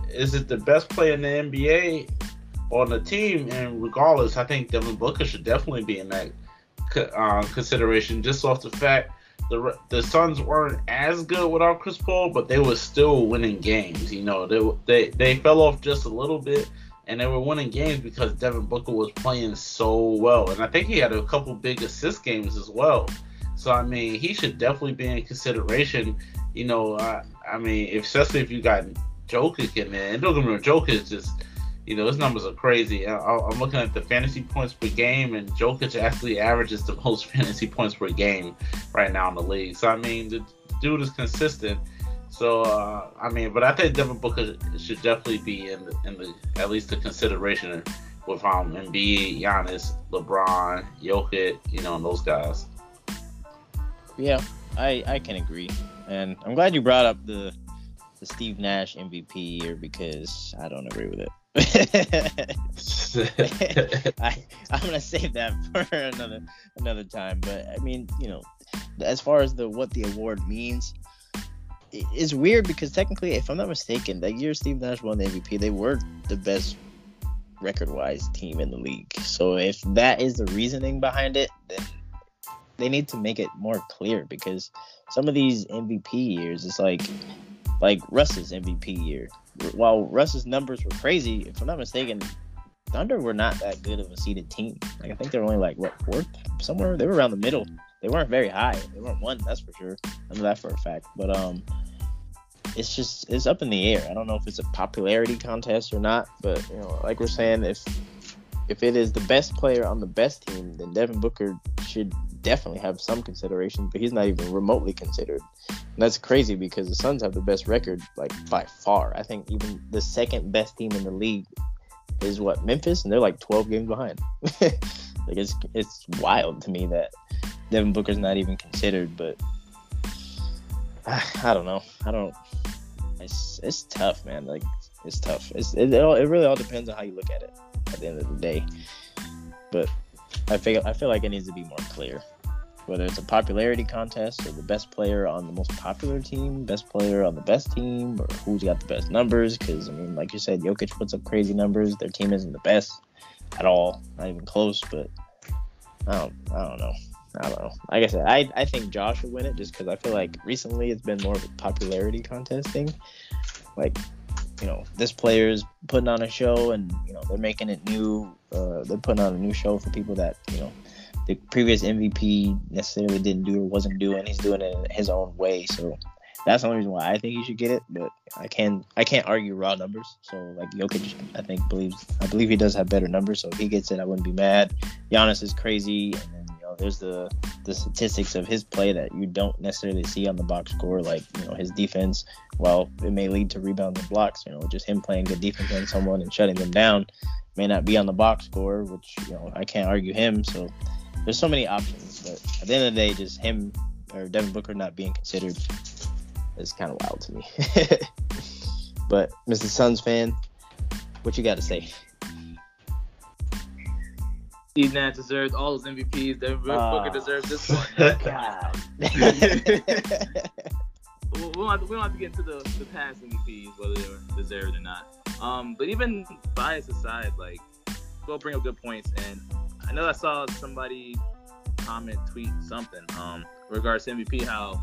is it the best player in the NBA on the team? And regardless, I think Devin Booker should definitely be in that uh, consideration, just off the fact the the Suns weren't as good without Chris Paul, but they were still winning games. You know, they they they fell off just a little bit and they were winning games because Devin Booker was playing so well, and I think he had a couple big assist games as well. So I mean, he should definitely be in consideration. You know, I, I mean, especially if you got Jokic in there, and don't get me wrong, Jokic is just you know, his numbers are crazy. I, am looking at the fantasy points per game, and Jokic actually averages the most fantasy points per game right now in the league. So I mean, the dude is consistent. So uh, I mean, but I think Devin Booker should definitely be in the in the at least the consideration with um Embiid, Giannis, LeBron, Jokic, you know, and those guys. Yeah, I I can agree, and I'm glad you brought up the the Steve Nash MVP year because I don't agree with it. I, I'm gonna save that for another another time. But I mean, you know, as far as the what the award means, it's weird because technically, if I'm not mistaken, that year Steve Nash won the MVP, they were the best record-wise team in the league. So if that is the reasoning behind it, then they need to make it more clear because some of these MVP years, it's like like Russ's MVP year while Russ's numbers were crazy, if I'm not mistaken, Thunder were not that good of a seeded team. Like I think they're only like what fourth somewhere. They were around the middle. They weren't very high. They weren't one, that's for sure. I know that for a fact. But um, it's just it's up in the air. I don't know if it's a popularity contest or not. But you know, like we're saying, if if it is the best player on the best team, then Devin Booker should definitely have some consideration, but he's not even remotely considered. And that's crazy because the Suns have the best record, like by far. I think even the second best team in the league is what Memphis, and they're like 12 games behind. like it's it's wild to me that Devin Booker's not even considered, but I don't know. I don't. It's it's tough, man. Like it's tough. It's it, it, all, it really all depends on how you look at it at the end of the day. But I feel I feel like it needs to be more clear whether it's a popularity contest or the best player on the most popular team, best player on the best team, or who's got the best numbers. Because, I mean, like you said, Jokic puts up crazy numbers. Their team isn't the best at all, not even close. But I don't, I don't know. I don't know. Like I said, I, I think Josh will win it just because I feel like recently it's been more of a popularity contest thing. Like, you know, this player is putting on a show and, you know, they're making it new. Uh, they're putting on a new show for people that, you know, the previous MVP necessarily didn't do or wasn't doing. He's doing it in his own way. So that's the only reason why I think he should get it. But I can I can't argue raw numbers. So like Jokic, I think believes I believe he does have better numbers. So if he gets it, I wouldn't be mad. Giannis is crazy, and then you know there's the the statistics of his play that you don't necessarily see on the box score, like you know his defense. Well, it may lead to rebounds and blocks, you know just him playing good defense on someone and shutting them down may not be on the box score, which you know I can't argue him. So there's so many options, but at the end of the day, just him or Devin Booker not being considered is kind of wild to me. but Mr. Suns fan, what you got to say? Steve Nash deserves all those MVPs. Devin uh, Booker deserves this one. God. we, don't have to, we don't have to get into the, the past MVPs, whether they're deserved or not. Um, but even bias aside, like, we'll bring up good points. And I know I saw somebody comment, tweet something um, regards to MVP, how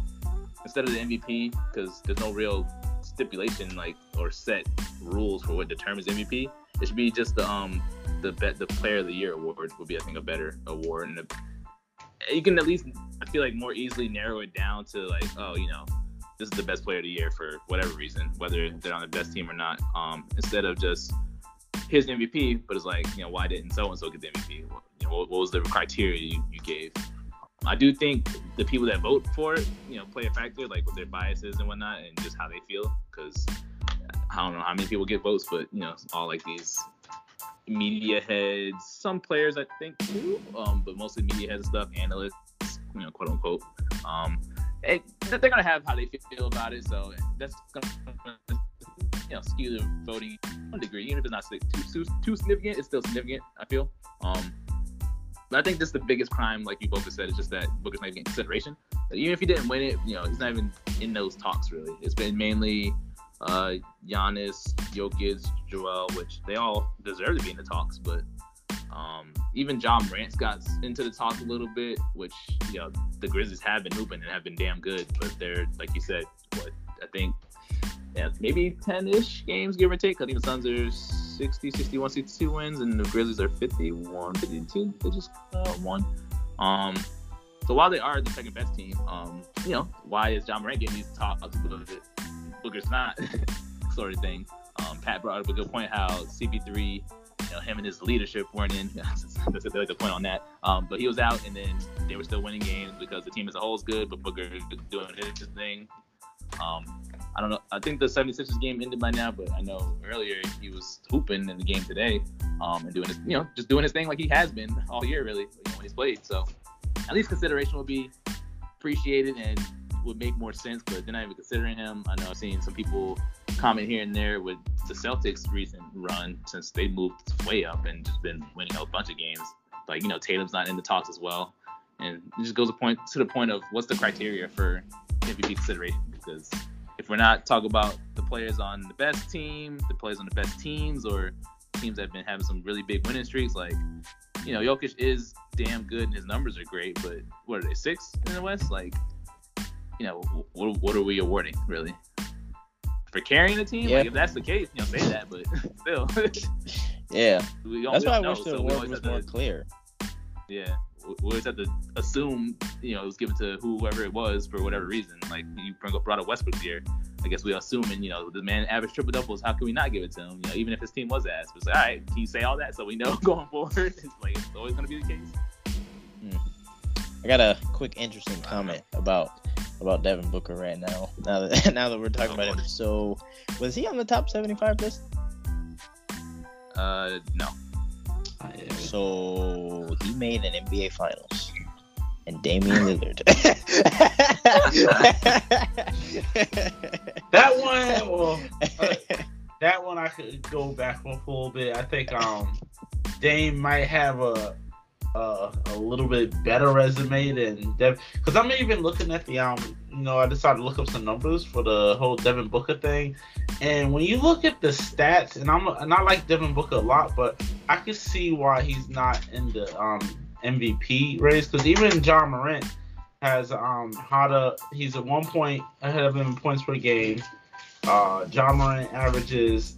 instead of the MVP, because there's no real stipulation like or set rules for what determines MVP, it should be just the um the bet the Player of the Year award would be I think a better award, and a, you can at least I feel like more easily narrow it down to like oh you know this is the best player of the year for whatever reason, whether they're on the best team or not. Um, instead of just his MVP, but it's like, you know, why didn't so and so get the MVP? You know, what, what was the criteria you, you, gave? I do think the people that vote for it, you know, play a factor, like with their biases and whatnot, and just how they feel. Because I don't know how many people get votes, but you know, all like these media heads, some players I think too, um, but mostly media heads and stuff, analysts, you know, quote unquote. Um, they're gonna have how they feel about it, so that's gonna you know skew the voting one degree, even if it's not too, too too significant, it's still significant. I feel. Um, but I think this is the biggest crime, like you both have said, is just that Booker's not even getting consideration. even if he didn't win it, you know, he's not even in those talks really. It's been mainly uh, Giannis, Jokic, Joel, which they all deserve to be in the talks, but um, even Ja Morant's got into the talk a little bit, which you know the Grizzlies have been hooping and have been damn good, but they're like you said, what I think yeah, maybe ten ish games, give or take. I think the Suns are 60, 61, 62 wins, and the Grizzlies are 51, 52. They just uh, won. Um, so while they are the second best team, um, you know, why is Ja Morant getting these talks, Booker's not, sort of thing. Um, Pat brought up a good point how CP3, you know, him and his leadership weren't in. That's like the point on that. Um, but he was out, and then they were still winning games because the team as a whole is good, but Booker doing his thing. Um, I don't know. I think the 76ers game ended by now, but I know earlier he was hooping in the game today, um, and doing his, you know, just doing his thing like he has been all year, really, you know, when he's played. So at least consideration would be appreciated and would make more sense. But they're not even considering him. I know I've seen some people comment here and there with the Celtics' recent run since they moved way up and just been winning a bunch of games. Like you know, Tatum's not in the talks as well, and it just goes a point to the point of what's the criteria for MVP consideration because if we're not talking about the players on the best team, the players on the best teams, or teams that have been having some really big winning streaks, like you know, Jokic is damn good and his numbers are great, but what are they six in the West? Like, you know, what, what are we awarding really for carrying the team? Yeah. Like, if that's the case, you know, say that, but still, Yeah, we don't, that's why I know, wish the so award was more clear. yeah, we always have to assume, you know, it was given to whoever it was for whatever reason. Like you bring up brought up Westbrook here. I guess we assuming, you know, the man averaged triple doubles. How can we not give it to him? You know, even if his team was ass. But it's like, all right, can you say all that so we know going forward? It's like it's always gonna be the case. I got a quick interesting comment about about Devin Booker right now. Now that now that we're talking about him, so was he on the top seventy five list? Uh, no. So he made an NBA Finals, and Damian Lillard. That one, well, uh, that one I could go back on a little bit. I think um, Dame might have a a, a little bit better resume than Dev. Because I'm even looking at the um, you know, I decided to look up some numbers for the whole Devin Booker thing, and when you look at the stats, and I'm and I like Devin Booker a lot, but I can see why he's not in the um MVP race. Because even Ja Morant has um Hada, he's at one point ahead of him in points per game. Uh, Ja Morant averages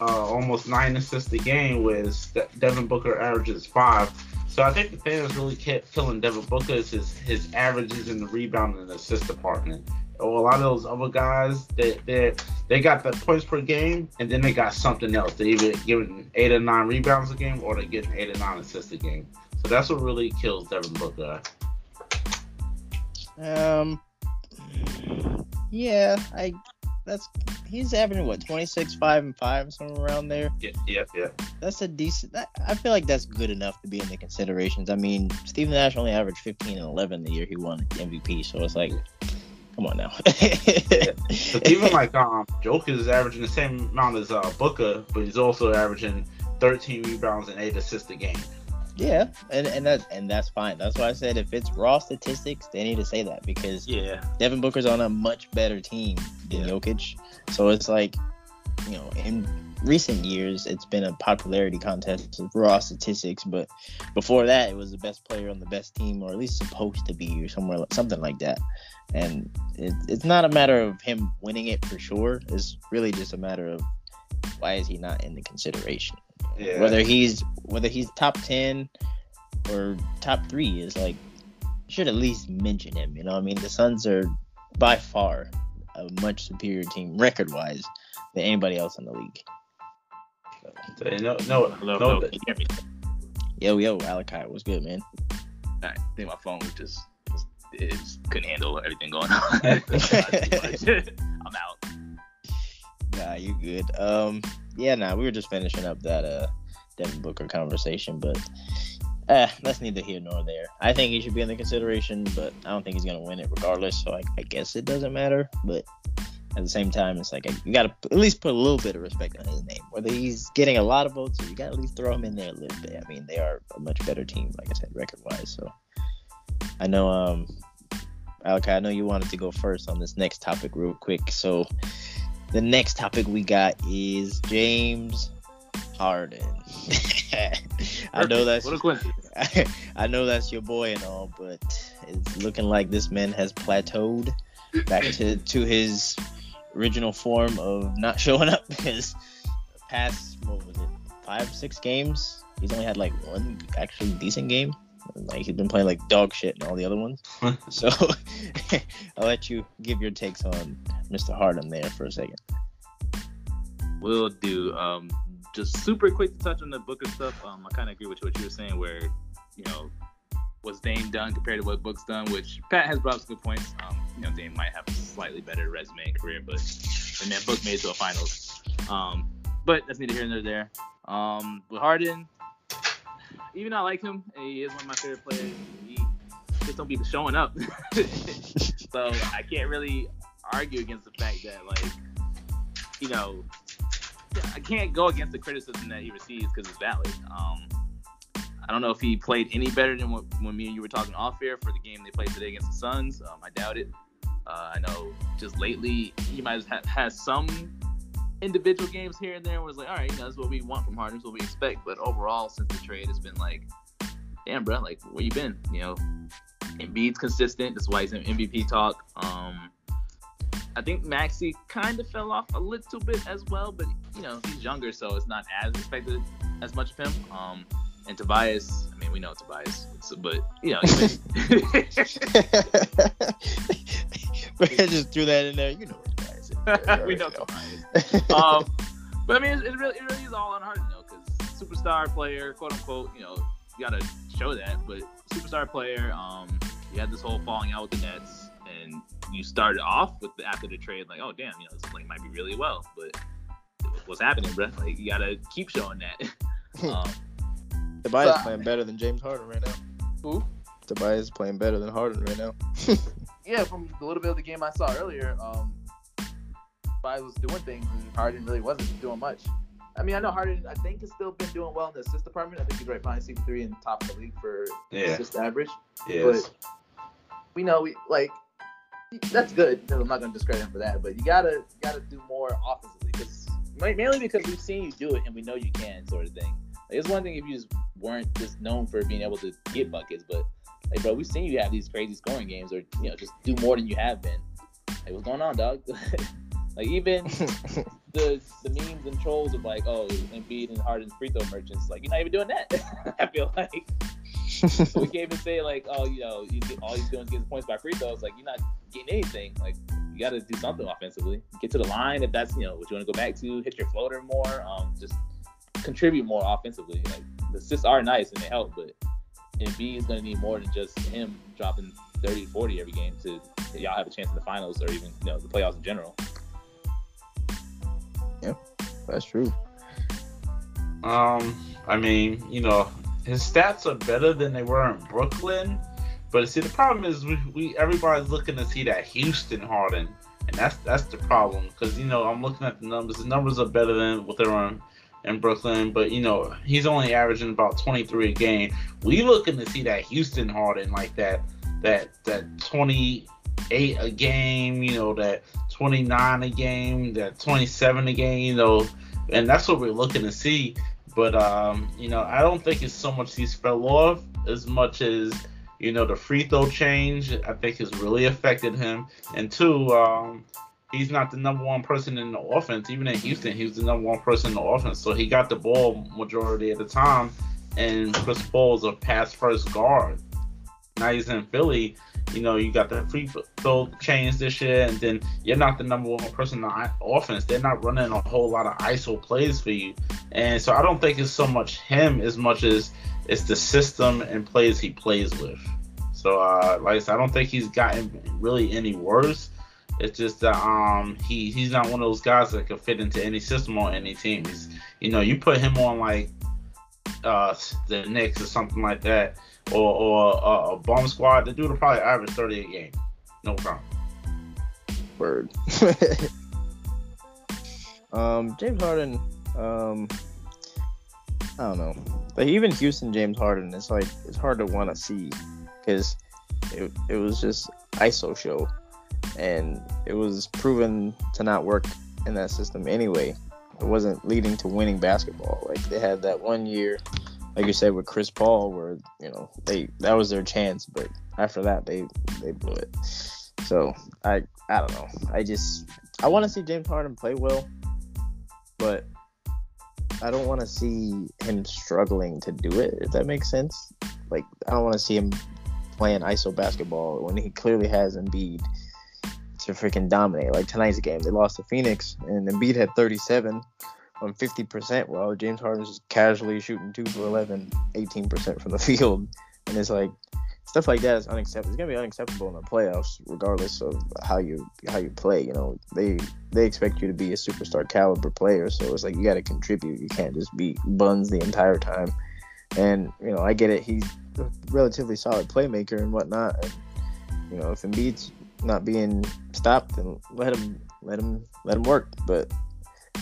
uh, almost nine assists a game, with De- Devin Booker averages five. So I think the thing that's really kept killing Devin Booker is his, his averages in the rebound and assist department. Or a lot of those other guys, they they they got the points per game, and then they got something else. They either giving eight or nine rebounds a game, or they're getting eight or nine assists a game. So that's what really kills Devin Booker. um, yeah, I that's he's averaging what twenty six, five and five, somewhere around there. Yeah, yeah, yeah. That's a decent. That, I feel like that's good enough to be in the considerations. I mean, Steve Nash only averaged fifteen and eleven the year he won MVP, so it's like, come on now. But even like um, Joker is averaging the same amount as uh, Booker, but he's also averaging 13 rebounds and eight assists a game. Yeah, and and that and that's fine. That's why I said if it's raw statistics, they need to say that because Yeah. Devin Booker's on a much better team than Yeah. Jokic. So it's like, you know, in recent years, it's been a popularity contest of raw statistics. But before that, it was the best player on the best team, or at least supposed to be, or somewhere something like that. And it, it's not a matter of him winning it for sure. It's really just a matter of why is he not in the consideration? Yeah. Whether he's whether he's top ten or top three is like you should at least mention him. You know, I mean, the Suns are by far a much superior team record wise than anybody else in the league. So, no, no, Hello, no, hello. Can you hear me? Yo, yo, Alakai, what's good, man? I think my phone was just was, it just couldn't handle everything going on. I'm out. Nah, you good. Um, yeah, nah, we were just finishing up that uh Devin Booker conversation, but uh, that's neither here nor there. I think he should be in the consideration, but I don't think he's gonna win it regardless. So I, I guess it doesn't matter. But at the same time, it's like you gotta at least put a little bit of respect on his name, whether he's getting a lot of votes, or you gotta at least throw him in there a little bit. I mean, they are a much better team, like I said, record wise. So I know, um, Alka, I know you wanted to go first on this next topic real quick, so the next topic we got is James Harden. I know that's What a coincidence. I know that's your boy and all, but it's looking like this man has plateaued back to to his original form of not showing up his past what was it five, six games, he's only had like one actually decent game. Like he's been playing like dog shit in all the other ones. so I'll let you give your takes on Mr. Harden there for a second. Will do. Um, just super quick to touch on the Booker stuff. Um, I kind of agree with what you were saying, where you know was Dame done compared to what Book's done, which Pat has brought up some good points. Um, you know, Dame might have a slightly better resume and career, but and then Book made it to a finals. Um, but that's neither here nor there. Um, with Harden, even though I like him, he is one of my favorite players. He just don't be showing up. so I can't really argue against the fact that like, you know, I can't go against the criticism that he receives because it's valid. Um, I don't know if he played any better than what, when me and you were talking off air for the game they played today against the Suns. Um, I doubt it. Uh, I know just lately he might have had some individual games here and there was like, all right, you know, that's what we want from Harden, what we expect. But overall, since the trade, it's been like, damn, bro, like where you been? You know, Embiid's consistent. That's why he's in MVP talk. Um, I think Maxey kind of fell off a little bit as well, but you know he's younger, so it's not as expected as much of him. Um, and Tobias, I mean, we know Tobias, but you know, I just threw that in there. You know. we know Tobias. um, but I mean, it, it, really, it really is all on Harden though, because superstar player, quote unquote, you know, you gotta show that. But superstar player, um, you had this whole falling out with the Nets, and you started off with the, after the trade, like, oh damn, you know, this playing might be really well, but what's happening, bro? Like, you gotta keep showing that. um, Tobias so, playing better than James Harden right now. Who? Tobias is playing better than Harden right now. yeah, from the little bit of the game I saw earlier, um, Tobias was doing things and Harden really wasn't doing much. I mean, I know Harden, I think, has still been doing well in the assist department. I think he's right behind CP3 and top of the league for yeah. assist average. Yes. But we know, we like, that's good. I'm not going to discredit him for that, but you gotta you gotta do more offensively because mainly because we've seen you do it and we know you can, sort of thing. Like, it's one thing if you just weren't just known for being able to get buckets, but like, bro, we've seen you have these crazy scoring games, or you know, just do more than you have been. Like, what's going on, dog? like, even the the memes and trolls of like, oh, Embiid and Harden's free throw merchants, like, you're not even doing that. I feel like we can't even say like, oh, you know, you get, all he's doing is getting points by free throws. Like, you're not getting anything. Like, you got to do something offensively. Get to the line if that's you know what you want to go back to. Hit your floater more. Um, just contribute more offensively. Like the assists are nice and they help, but Embiid is going to need more than just him dropping 30, 40 every game to y'all have a chance in the finals or even you know the playoffs in general. Yeah, that's true. Um, I mean, you know, his stats are better than they were in Brooklyn, but see, the problem is we, we everybody's looking to see that Houston Harden, and that's that's the problem because you know I'm looking at the numbers. The numbers are better than what they're on in Brooklyn, but you know he's only averaging about 23 a game. We looking to see that Houston Harden like that, that that 28 a game, you know that 29 a game, that 27 a game, you know, and that's what we're looking to see. But um, you know, I don't think it's so much he's fell off as much as you know the free throw change. I think has really affected him, and two, um, he's not the number one person in the offense. Even in Houston, he was the number one person in the offense. So he got the ball majority of the time. And Chris Paul's a pass first guard. Now he's in Philly. You know, you got the free throw change this year, and then you're not the number one person in the offense. They're not running a whole lot of ISO plays for you. And so I don't think it's so much him as much as it's the system and plays he plays with. So, uh, like I said, I don't think he's gotten really any worse. It's just that um he he's not one of those guys that could fit into any system or any team. He's, you know, you put him on like uh the Knicks or something like that, or or a bomb squad, the dude will probably average thirty a game, no problem. Word. um, James Harden. Um, I don't know, but even Houston James Harden, it's like it's hard to want to see because it it was just ISO show and it was proven to not work in that system anyway. It wasn't leading to winning basketball. Like they had that one year, like you said, with Chris Paul, where you know they that was their chance, but after that they they blew it. So I I don't know. I just I want to see James Harden play well, but I don't want to see him struggling to do it. If that makes sense. Like I don't want to see him playing ISO basketball when he clearly has Embiid to freaking dominate. Like tonight's game, they lost to Phoenix, and Embiid had 37 on 50%, while James Harden's just casually shooting two for 11, 18% from the field, and it's like stuff like that is unacceptable. It's gonna be unacceptable in the playoffs, regardless of how you how you play. You know, they they expect you to be a superstar caliber player, so it's like you got to contribute. You can't just be buns the entire time. And you know, I get it. He's a relatively solid playmaker and whatnot. And, you know, if Embiid's not being stopped, then let him let him let him work. But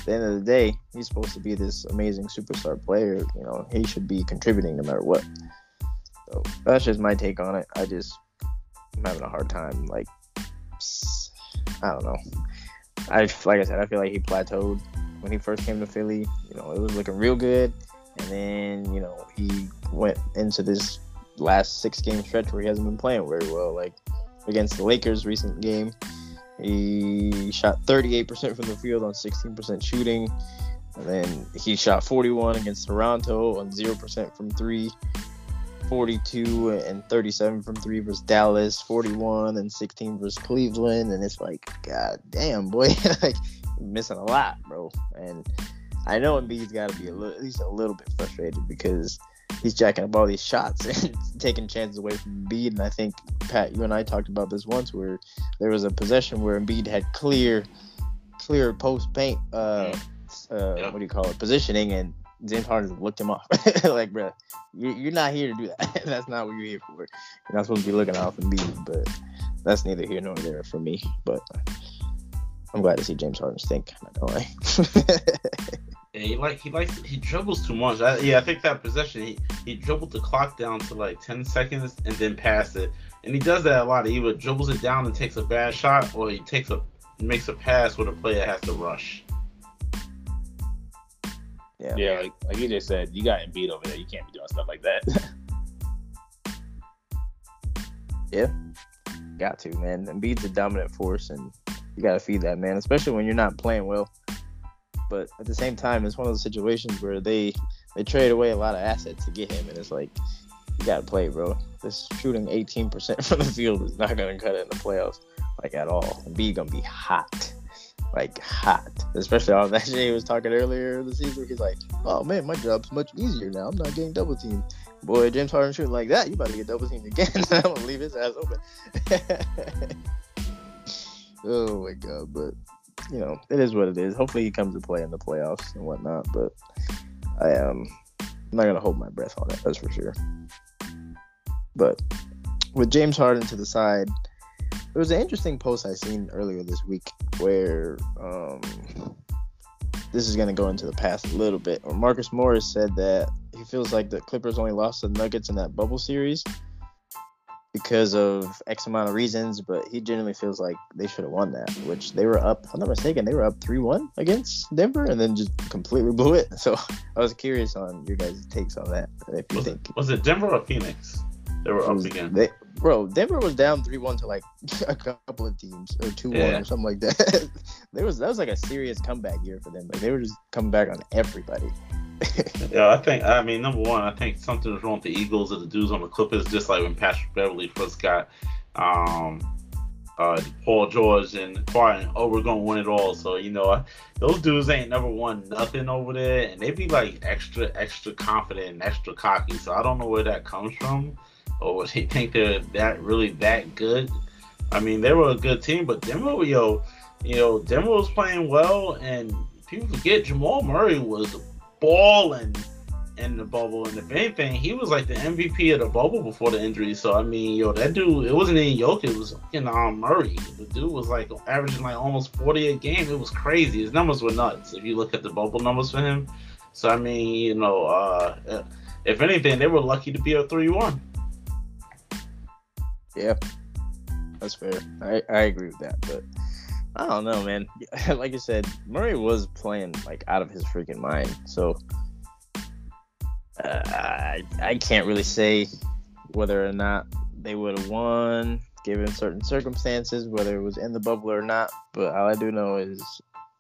at the end of the day, he's supposed to be this amazing superstar player. You know, he should be contributing no matter what. So that's just my take on it. I just I'm having a hard time. Like I don't know. I like I said, I feel like he plateaued when he first came to Philly. You know, it was looking real good, and then you know he went into this last six game stretch where he hasn't been playing very well. Like against the Lakers recent game, he shot 38% from the field on 16% shooting. And then he shot 41 against Toronto on 0% from three. 42 and 37 from three versus Dallas, 41 and 16 versus Cleveland, and it's like, god damn, boy, like missing a lot, bro. And I know Embiid's got to be a little, at least a little bit frustrated because he's jacking up all these shots and taking chances away from Embiid. And I think Pat, you and I talked about this once, where there was a possession where Embiid had clear, clear post paint, uh, uh, what do you call it, positioning, and James Harden looked him off. like, bro, you're not here to do that. that's not what you're here for. You're not supposed to be looking off me, but that's neither here nor there for me. But I'm glad to see James Harden stink. Not gonna lie. Yeah, he like he likes he dribbles too much. I, yeah, I think that possession he he dribbled the clock down to like 10 seconds and then passed it, and he does that a lot. He either dribbles it down and takes a bad shot, or he takes a makes a pass where the player has to rush. Yeah. Yeah, like like you just said, you got Embiid over there. You can't be doing stuff like that. yeah. Got to, man. Embiid's a dominant force and you gotta feed that man, especially when you're not playing well. But at the same time, it's one of those situations where they they trade away a lot of assets to get him, and it's like you gotta play, bro. This shooting 18% from the field is not gonna cut it in the playoffs, like at all. Embiid gonna be hot like hot. Especially all that he was talking earlier in the season. He's like, "Oh man, my job's much easier now. I'm not getting double teamed." Boy, James Harden shooting like that, you about to get double teamed again. I'm gonna leave his ass open. oh my god, but you know, it is what it is. Hopefully, he comes to play in the playoffs and whatnot. But I am um, not gonna hold my breath on it. That's for sure. But with James Harden to the side there was an interesting post I seen earlier this week where um, this is to go into the past a little bit. Where Marcus Morris said that he feels like the Clippers only lost the Nuggets in that bubble series because of X amount of reasons, but he genuinely feels like they should have won that, which they were up, if I'm not mistaken, they were up 3 1 against Denver and then just completely blew it. So I was curious on your guys' takes on that. If you was think. It, was it Denver or Phoenix? They were up again. They, bro, Denver was down three one to like a couple of teams or two one yeah. or something like that. there was that was like a serious comeback year for them. Like they were just coming back on everybody. yeah, I think I mean number one, I think something was wrong with the Eagles or the dudes on the Clippers, just like when Patrick Beverley first got um uh, Paul George and Kawhi, oh, we're gonna win it all. So you know, those dudes ain't never won nothing over there, and they be like extra, extra confident and extra cocky. So I don't know where that comes from or they think they're that really that good. I mean, they were a good team, but Denver, yo, you know, Denver was playing well, and people forget Jamal Murray was balling in the bubble, and if anything, he was like the MVP of the bubble before the injury. So I mean, yo, that dude, it wasn't any Jokic, it was you know Murray. The dude was like averaging like almost 40 a game. It was crazy. His numbers were nuts if you look at the bubble numbers for him. So I mean, you know, uh, if anything, they were lucky to be a three-one. Yeah, that's fair. I, I agree with that, but I don't know, man. like I said, Murray was playing like out of his freaking mind, so uh, I I can't really say whether or not they would have won given certain circumstances, whether it was in the bubble or not. But all I do know is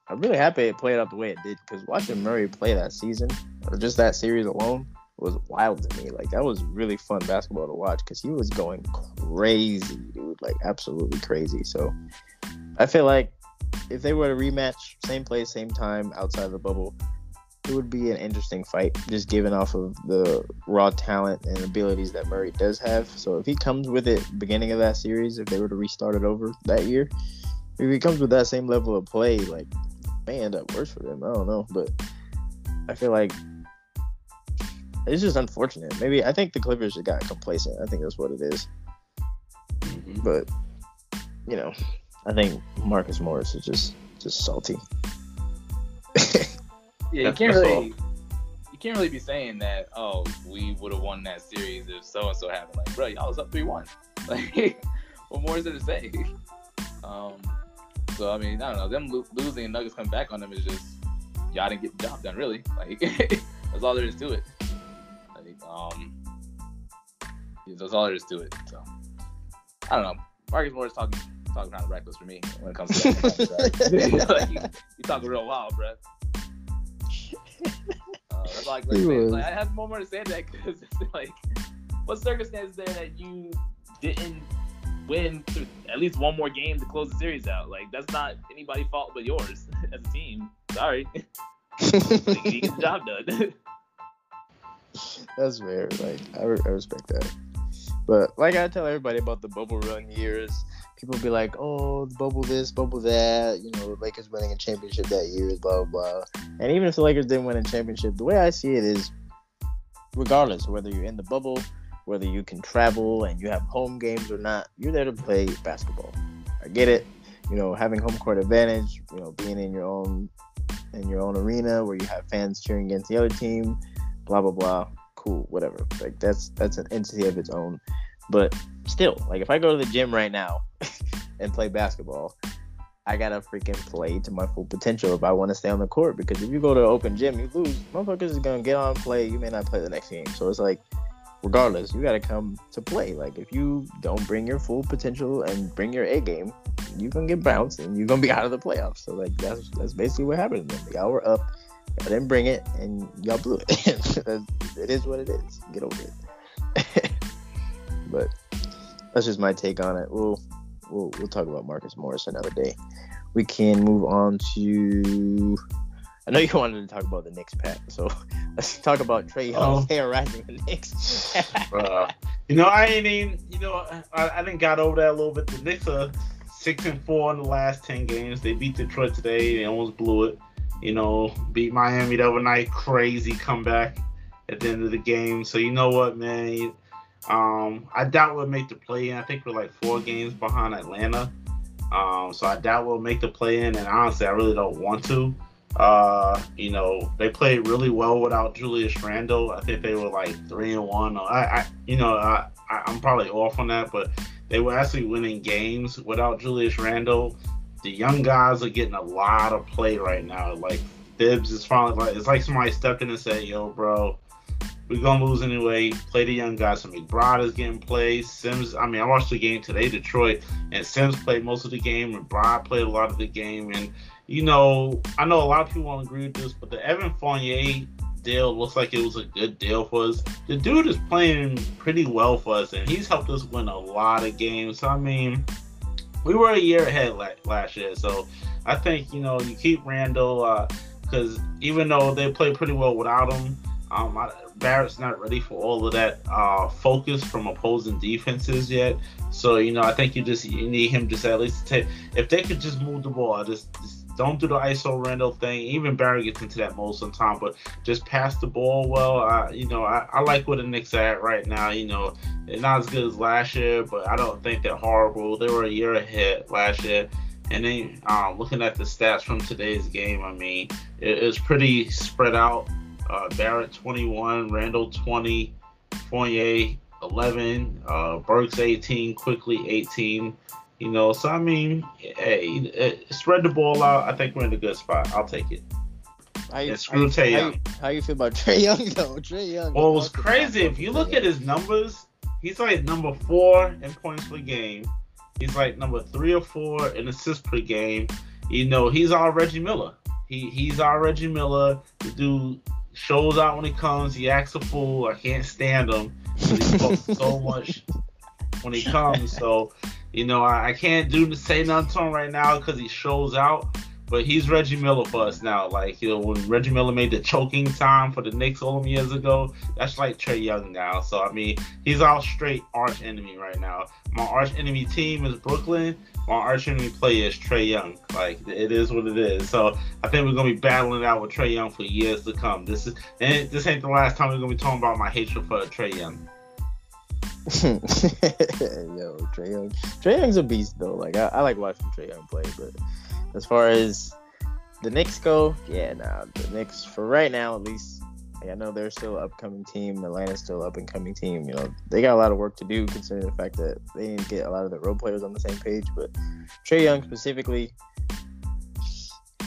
I'm really happy it played out the way it did because watching Murray play that season or just that series alone was wild to me. Like that was really fun basketball to watch because he was going crazy, dude. Like absolutely crazy. So I feel like if they were to rematch, same place, same time, outside of the bubble, it would be an interesting fight, just given off of the raw talent and abilities that Murray does have. So if he comes with it beginning of that series, if they were to restart it over that year, if he comes with that same level of play, like may end up worse for them. I don't know, but I feel like it's just unfortunate. Maybe I think the Clippers just got complacent. I think that's what it is. Mhm. But you know, I think Marcus Morris is just just salty. Yeah, you can't really. You can't really be saying that. Oh, we would have won that series if so and so happened. Like, bro, y'all was up three one. Like, what more is there to say? Um, so I mean, I don't know. Them lo- losing and Nuggets coming back on them is just y'all didn't get the job done. Really, like that's all there is to it. Um, yeah, that's all there is to it. So I don't know. Marcus Morris talking talking kind of reckless for me when it comes to that. like, you, talking real wild, bro. Uh, that's all I can say. Like, I have more more to say that because it's like, what circumstances there that you didn't win through at least one more game to close the series out? Like that's not anybody's fault but yours as a team. Sorry, like, you get the job done. That's fair. Like I, re- I respect that. But like I tell everybody about the bubble run years, people be like, "Oh, bubble this, bubble that." You know, the Lakers winning a championship that year blah. blah. And even if the Lakers didn't win a championship, the way I see it is, regardless whether you're in the bubble, whether you can travel and you have home games or not, you're there to play basketball. I get it. You know, having home court advantage. You know, being in your own in your own arena where you have fans cheering against the other team blah blah blah. Cool whatever. Like that's that's an entity of its own. But still like if i go to the gym right now and play basketball i gotta freaking play to my full potential if i want to stay on the court. Because if you go to an open gym you lose motherfuckers is gonna get on play. You may not play the next game. So it's like regardless you gotta come to play. Like if you don't bring your full potential and bring your a game you're gonna get bounced and you're gonna be out of the playoffs. So like that's that's basically what happened to them y'all were up I didn't bring it, and y'all blew it. it is what it is. Get over it. but that's just my take on it. We'll we'll we'll talk about Marcus Morris another day. We can move on to. I know you wanted to talk about the Knicks, Pat. So let's talk about Trae Young's Oh. hair rising the Knicks. Uh, you know, I ain't even. You know, I, I didn't got over that a little bit. The Knicks are six and four in the last ten games. They beat Detroit today. They almost blew it. You know, beat Miami the other night. Crazy comeback at the end of the game. So you know what, man. Um, I doubt we'll make the play in. I think we're like four games behind Atlanta. Um, so I doubt we'll make the play in. And honestly, I really don't want to. Uh, you know, they played really well without Julius Randle. I think they were like three and one. I, I you know, I, I, I'm probably off on that, but they were actually winning games without Julius Randle. The young guys are getting a lot of play right now. Like Thibs is finally like it's like somebody stepped in and said, "Yo, bro, we're gonna lose anyway. Play the young guys." So McBride is getting played. Sims, I mean, I watched the game today, Detroit, and Sims played most of the game. McBride played a lot of the game, and you know, I know a lot of people won't agree with this, but the Evan Fournier deal looks like it was a good deal for us. The dude is playing pretty well for us, and he's helped us win a lot of games. So I mean, we were a year ahead last year, so I think you know you keep Randle because even though they play pretty well without him, um, I, Barrett's not ready for all of that uh, focus from opposing defenses yet. So you know, I think you just you need him just at least to take. If they could just move the ball, just, just don't do the ISO Randle thing. Even Barrett gets into that mode sometimes, but just pass the ball well. I, you know, I, I like where the Knicks are at right now. You know, they're not as good as last year, but I don't think they're horrible. They were a year ahead last year. And then um, looking at the stats from today's game, I mean, it, it's pretty spread out. Uh, Barrett 21, Randle 20, Fournier 11, uh, Burks 18, Quickley 18. You know, so I mean, hey, uh, spread the ball out. I think we're in a good spot. I'll take it. How you, Yeah, screw how, Trae you- Young. how you feel about Trae Young though? Trae Young. Well, it was crazy. If you look at his numbers, he's like number four in points per game. He's like number three or four in assists per game. You know, he's all Reggie Miller. He he's our Reggie Miller. The dude shows out when he comes. He acts a fool. I can't stand him. He talks so much when he comes. So, you know, I, I can't do say nothing to him right now because he shows out. But he's Reggie Miller for us now. Like, you know, when Reggie Miller made the choking time for the Knicks all them years ago, that's like Trae Young now. So, I mean, he's our straight arch enemy right now. My arch enemy team is Brooklyn. My arch enemy player is Trae Young. Like, it is what it is. So, I think we're going to be battling out with Trae Young for years to come. This is and this ain't the last time we're going to be talking about my hatred for Trae Young. Yo, Trae Young. Trae Young's a beast though. Like I, I like watching Trae Young play, but as far as the Knicks go, yeah, nah, the Knicks for right now at least. Like, I know they're still an upcoming team. Atlanta's still up and coming team. You know, they got a lot of work to do considering the fact that they didn't get a lot of the role players on the same page. But Trae Young specifically,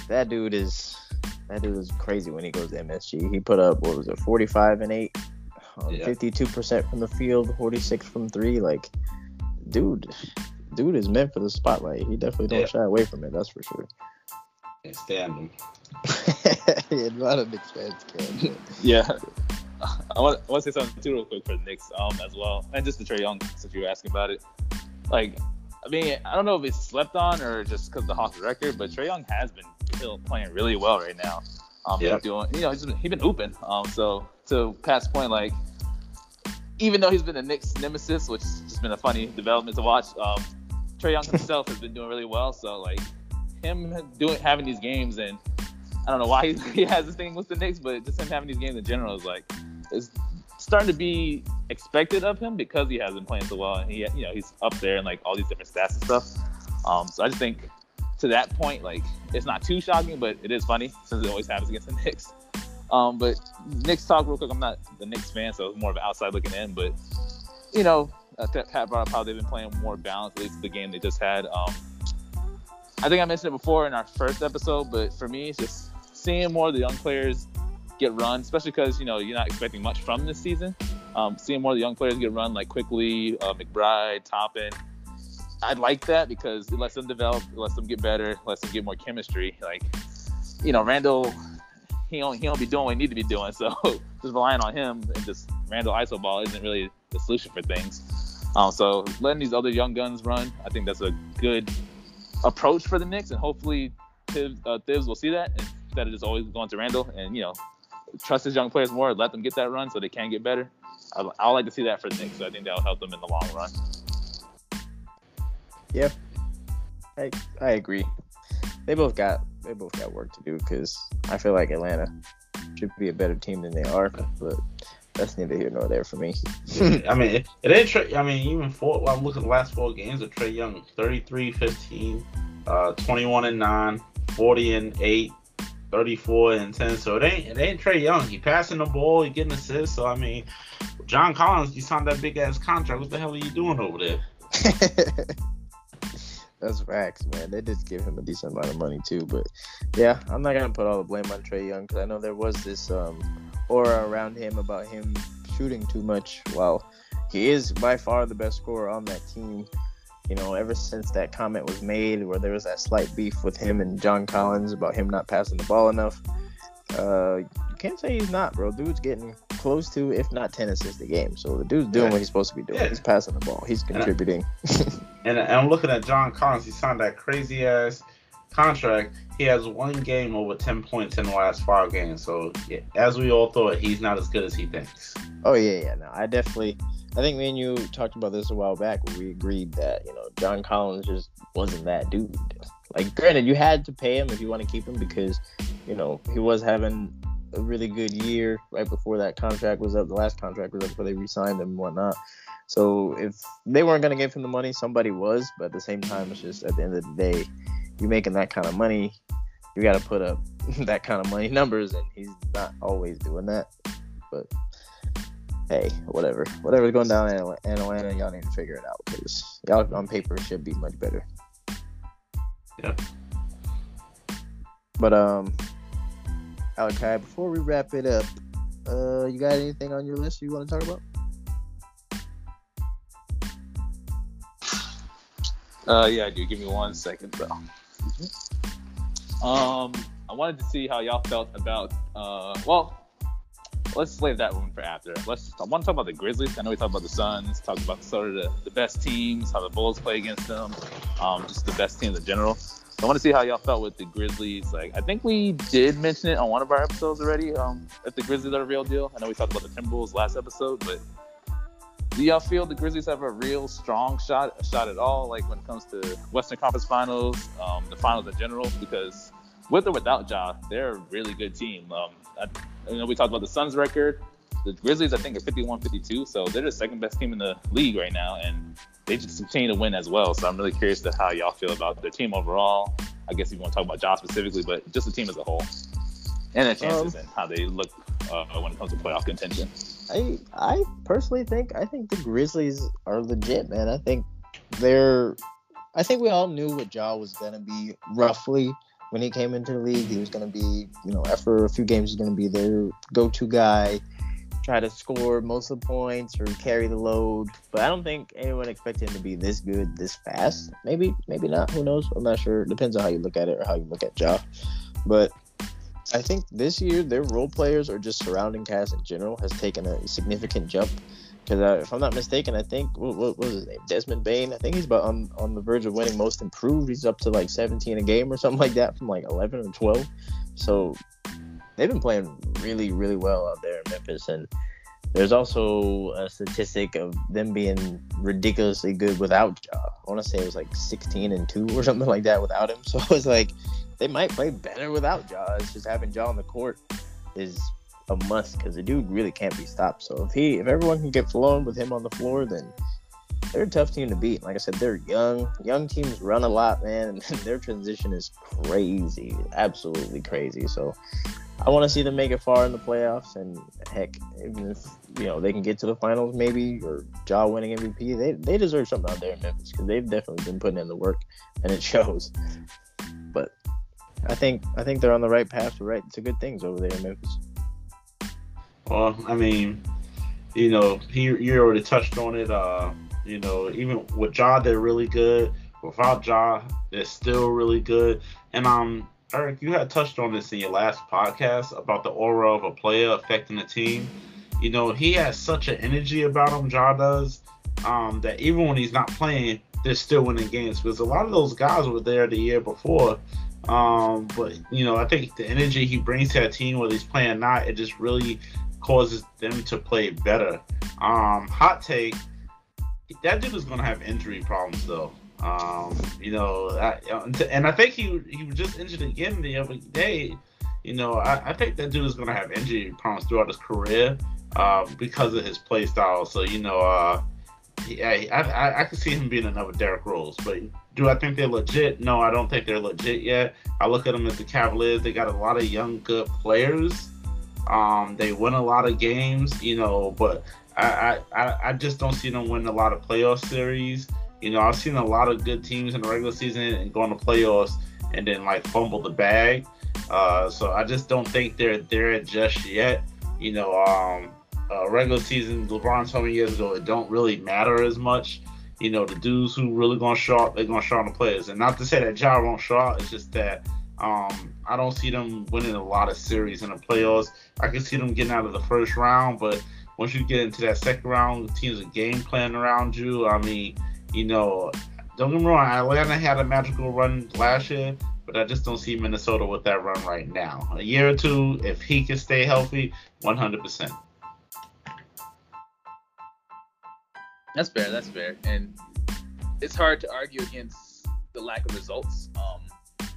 that dude is that dude is crazy when he goes to MSG. He put up what was it, 45 and eight Yeah. fifty-two percent from the field, forty-six from three. Like, dude, dude is meant for the spotlight. He definitely don't Yeah. shy away from it. That's for sure. Stand him. yeah, a lot Knicks fans can. Yeah. I want, I want to say something too real quick for the Knicks um as well, and just to Trae Young since you were asking about it. Like, I mean, I don't know if it's slept on or just because the Hawks record, but Trae Young has been still playing really well right now. Um, Yep. doing, you know, he's been, he's been hooping. Um, so to Pat's point, like, even though he's been a Knicks nemesis, which has just been a funny development to watch, um, Trae Young himself has been doing really well. So like, him doing having these games and I don't know why he, he has this thing with the Knicks, but just him having these games in general is like is starting to be expected of him because he has been playing so well and he you know he's up there and like all these different stats and stuff. Um, so I just think to that point, like it's not too shocking, but it is funny since it always happens against the Knicks. Um, but Knicks talk real quick. I'm not the Knicks fan, so it's more of an outside looking in. But you know, Pat brought up how they've been playing more balanced. At least the game they just had. Um, I think I mentioned it before in our first episode, but for me, it's just seeing more of the young players get run, especially because you know you're not expecting much from this season. Um, seeing more of the young players get run, like Quickley, uh, McBride, Toppin. I like that because it lets them develop, it lets them get better, lets them get more chemistry. Like, you know, Randle, he don't he don't be doing what he need to be doing. So just relying on him and just Randle iso ball isn't really the solution for things. Um, so letting these other young guns run, I think that's a good approach for the Knicks, and hopefully Thibs, uh, Thibs will see that instead of just always going to Randle and you know trust his young players more, let them get that run so they can get better. I, like to see that for the Knicks. So I think that'll help them in the long run. Yeah, I, I agree. They both got they both got work to do because I feel like Atlanta should be a better team than they are, but that's neither here nor there for me. I mean, it, it ain't Trae. I mean, even four. Well, I'm looking at the last four games of Trae Young: 33, 15, uh, 21 and 9, 40 and 8, 34 and 10. So it ain't it ain't Trae Young. He passing the ball, he getting assists. So I mean, John Collins, you signed that big ass contract. What the hell are you doing over there? That's facts, man. They did give him a decent amount of money too, but yeah, I'm not gonna put all the blame on Trae Young because I know there was this um, aura around him about him shooting too much. While he is by far the best scorer on that team, you know, ever since that comment was made, where there was that slight beef with him and John Collins about him not passing the ball enough, uh, you can't say he's not, bro. Dude's getting close to, if not 10 assists a game. So the dude's doing Yeah. what he's supposed to be doing. Yeah. He's passing the ball. He's I- contributing. And, and I'm looking at John Collins. He signed that crazy ass contract. He has one game over 10 points in the last five games. So yeah, as we all thought, he's not as good as he thinks. Oh yeah, yeah. No, I definitely. I think me and you talked about this a while back where we agreed that you know John Collins just wasn't that dude. Like, granted, you had to pay him if you want to keep him because you know he was having a really good year right before that contract was up. The last contract was up before they re-signed him and whatnot. So if they weren't gonna give him the money, somebody was. But at the same time, it's just at the end of the day, you're making that kind of money, you got to put up that kind of money numbers, and he's not always doing that. But hey, whatever. Whatever's going down in in Atlanta, y'all need to figure it out because y'all on paper should be much better. Yeah. But um, Alakai, before we wrap it up, uh, you got anything on your list you want to talk about? Uh, yeah, I do. Give me one second, bro. Um, I wanted to see how y'all felt about. Uh, well, let's save that one for after. Let's. I want to talk about the Grizzlies. I know we talked about the Suns, talked about sort of the, the best teams, how the Bulls play against them, um, just the best teams in general. I want to see how y'all felt with the Grizzlies. Like I think we did mention it on one of our episodes already. Um, if the Grizzlies are a real deal. I know we talked about the Timberwolves last episode, but do y'all feel the Grizzlies have a real strong shot, shot at all, like when it comes to Western Conference Finals, um, the finals in general? Because with or without Ja, they're a really good team. Um, I, you know, we talked about the Suns record. The Grizzlies, I think, are 51-52, so they're the second best team in the league right now, and they just continue to win as well. So I'm really curious to how y'all feel about their team overall. I guess if you want to talk about Ja specifically, but just the team as a whole, and their chances um, and how they look uh, when it comes to playoff contention. I I personally think I think the Grizzlies are legit, man. I think they're I think we all knew what Ja was gonna be roughly when he came into the league. He was gonna be, you know, after a few games, he's gonna be their go-to guy, try to score most of the points or carry the load. But I don't think anyone expected him to be this good this fast. Maybe, maybe not. Who knows? I'm not sure. Depends on how you look at it or how you look at Ja. But I think this year their role players or just surrounding cast in general has taken a significant jump. Because uh, if I'm not mistaken, I think what, what, was his name? Desmond Bane. I think he's about on, on the verge of winning Most Improved. He's up to like 17 a game or something like that from like 11 or 12. So they've been playing really, really well out there in Memphis. And there's also a statistic of them being ridiculously good without Ja. I want to say it was like 16 and 2 or something like that without him. So it's like they might play better without Ja. It's just having Ja on the court is a must because the dude really can't be stopped. So if he, if everyone can get flowing with him on the floor, then they're a tough team to beat. Like I said, they're young. Young teams run a lot, man, and their transition is crazy, absolutely crazy. So I want to see them make it far in the playoffs, and heck, even if you know they can get to the finals, maybe or Ja winning MVP, they they deserve something out there in Memphis because they've definitely been putting in the work, and it shows. But I think I think they're on the right path to right to good things over there in Memphis. Well, I mean, you know, he you already touched on it. Uh, you know, even with Ja, they're really good. Without Ja, they're still really good. And um, Eric, you had touched on this in your last podcast about the aura of a player affecting the team. You know, he has such an energy about him, Ja does, um, that even when he's not playing, they're still winning games because a lot of those guys were there the year before um, but you know, I think the energy he brings to a team, whether he's playing or not, it just really causes them to play better. Um, hot take: that dude is gonna have injury problems though. Um, you know, I, and I think he he was just injured again the other day. You know, I, I think that dude is gonna have injury problems throughout his career uh, because of his play style. So you know, uh, yeah, I, I, I can see him being another Derrick Rose, but do I think they're legit? No, I don't think they're legit yet. I look at them as the Cavaliers. They got a lot of young, good players. Um, they win a lot of games, you know, but I, I, I just don't see them win a lot of playoff series. You know, I've seen a lot of good teams in the regular season and go to playoffs and then like fumble the bag. Uh, so I just don't think they're there just yet. You know, um, uh, regular season, LeBron told me years ago, it don't really matter as much you know, the dudes who really gonna show up, they're gonna show up the players. And not to say that Ja won't show up, it's just that um, I don't see them winning a lot of series in the playoffs. I can see them getting out of the first round, but once you get into that second round, the teams are game plan around you. I mean, you know, don't get me wrong, Atlanta had a magical run last year, but I just don't see Minnesota with that run right now. A year or two, if he can stay healthy, 100%. That's fair. That's fair. And it's hard to argue against the lack of results. Um,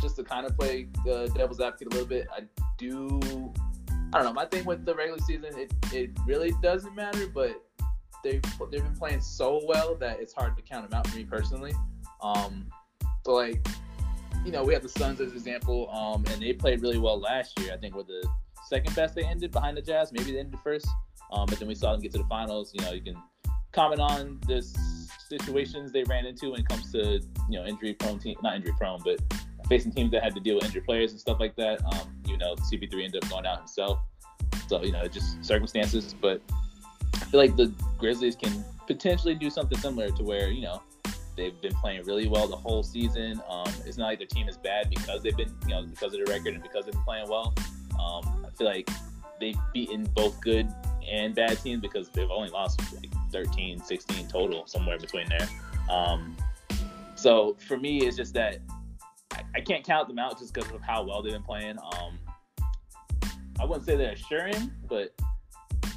just to kind of play the devil's advocate a little bit, I do. I don't know. My thing with the regular season, it, it really doesn't matter, but they've they've been playing so well that it's hard to count them out for me personally. Um, so like, you know, we have the Suns as an example, um, and they played really well last year. I think we're the second best they ended behind the Jazz. Maybe they ended first, um, but then we saw them get to the finals. You know, you can comment on the situations they ran into when it comes to you know injury prone team, not injury prone, but facing teams that had to deal with injured players and stuff like that. Um, you know, CP3 ended up going out himself, so you know, just circumstances. But I feel like the Grizzlies can potentially do something similar to where you know they've been playing really well the whole season. Um, it's not like their team is bad because they've been, you know, because of the record and because they've been playing well. Um, I feel like they've beaten both good and bad teams because they've only lost like 13, 16 total, somewhere between there. Um, so for me, it's just that I, I can't count them out just because of how well they've been playing. Um, I wouldn't say they're assuring, but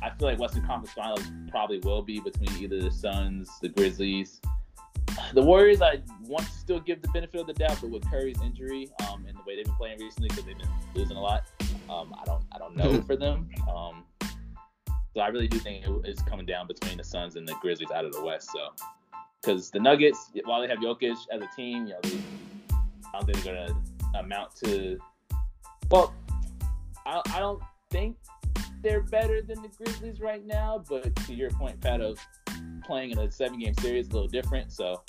I feel like Western Conference Finals probably will be between either the Suns, the Grizzlies, the Warriors. I want to still give the benefit of the doubt, but with Curry's injury um, and the way they've been playing recently, because they've been losing a lot, um, I don't, I don't know for them. Um, so I really do think it is coming down between the Suns and the Grizzlies out of the West. So, because the Nuggets, while they have Jokic as a team, you know, they, I don't think they're gonna amount to. Well, I, I don't think they're better than the Grizzlies right now, but to your point, Pat, of playing in a seven game series is a little different. So,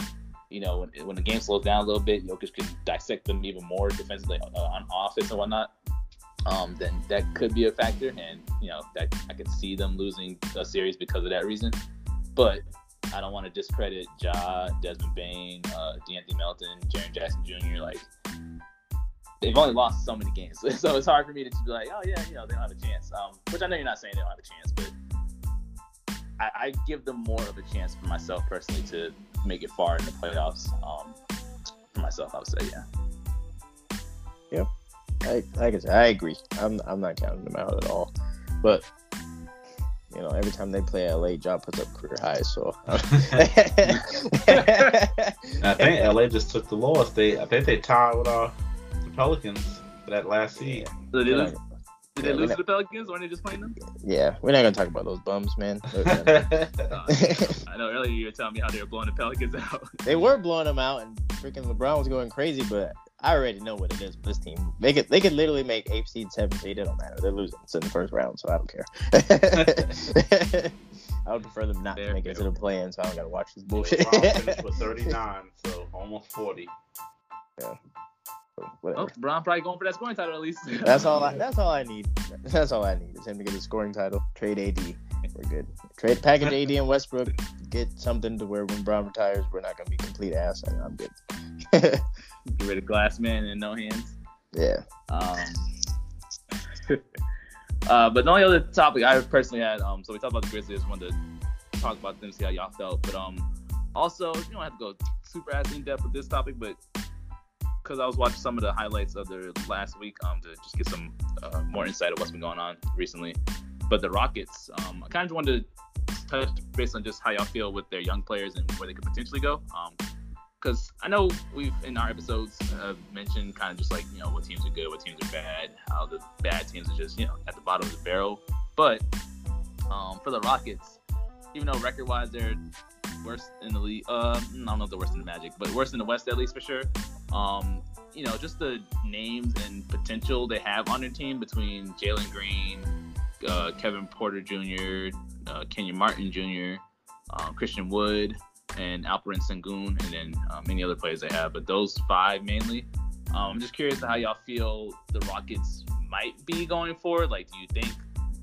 you know, when, when the game slows down a little bit, Jokic can dissect them even more defensively uh, on offense and whatnot. Um, then that could be a factor, and you know that I could see them losing a series because of that reason. But I don't want to discredit Ja, Desmond Bane, uh, De'Anthony Melton, Jaren Jackson Jr. Like they've only lost so many games, so it's hard for me to just be like, oh yeah, you know, they don't have a chance. Um, which I know you're not saying they don't have a chance, but I, I give them more of a chance for myself personally to make it far in the playoffs. Um, for myself, I would say, yeah. Yep. I, like I said, I agree. I'm I'm not counting them out at all, but you know, every time they play LA, Ja puts up career highs. So I think LA just took the loss. They I think they tied with uh, the Pelicans for that last seed. So they lose, did yeah, they lose not- to the Pelicans, or are they just playing them? yeah, we're not gonna talk about those bums, man. Look. Uh, I know earlier you were telling me how they were blowing the Pelicans out. they were blowing them out, and freaking LeBron was going crazy. But I already know what it is. with This team, they could they could literally make eight seed, seven seed. It don't matter. They're losing. It's in the first round, so I don't care. I would prefer them not Fair, to make it to the play-in, so I don't gotta watch this bullshit. LeBron finished with 39, so almost 40. Whatever. Oh, Bron probably going for that scoring title at least. That's all. I, that's all I need. That's all I need is him to get a scoring title. Trade AD. We're good. Trade package AD and Westbrook. Get something to where when Brown retires, we're not gonna be complete ass. I'm good. Get rid of Glassman and no hands. yeah. Um, uh, but the only other topic I personally had, um, so we talked about the Grizzlies. I wanted to talk about them, see how y'all felt. But um, also, you don't have to go super ass in depth with this topic, but because I was watching some of the highlights of their last week, um, to just get some uh, more insight of what's been going on recently. But the Rockets, um, I kind of wanted to touch based on just how y'all feel with their young players and where they could potentially go. Um, because I know we've in our episodes uh, mentioned kind of just like you know what teams are good, what teams are bad, how the bad teams are just you know at the bottom of the barrel. But um, for the Rockets, even though record-wise they're worse in the league, uh, I don't know if they're worse than the Magic, but worse in the West at least for sure. Um, you know, just the names and potential they have on their team between Jalen Green, uh, Kevin Porter Jr., uh, Kenyon Martin Jr., um, Christian Wood, and Alperen Sengun, and then uh, many other players they have. But those five mainly. Um, I'm just curious how y'all feel the Rockets might be going forward. Like, do you think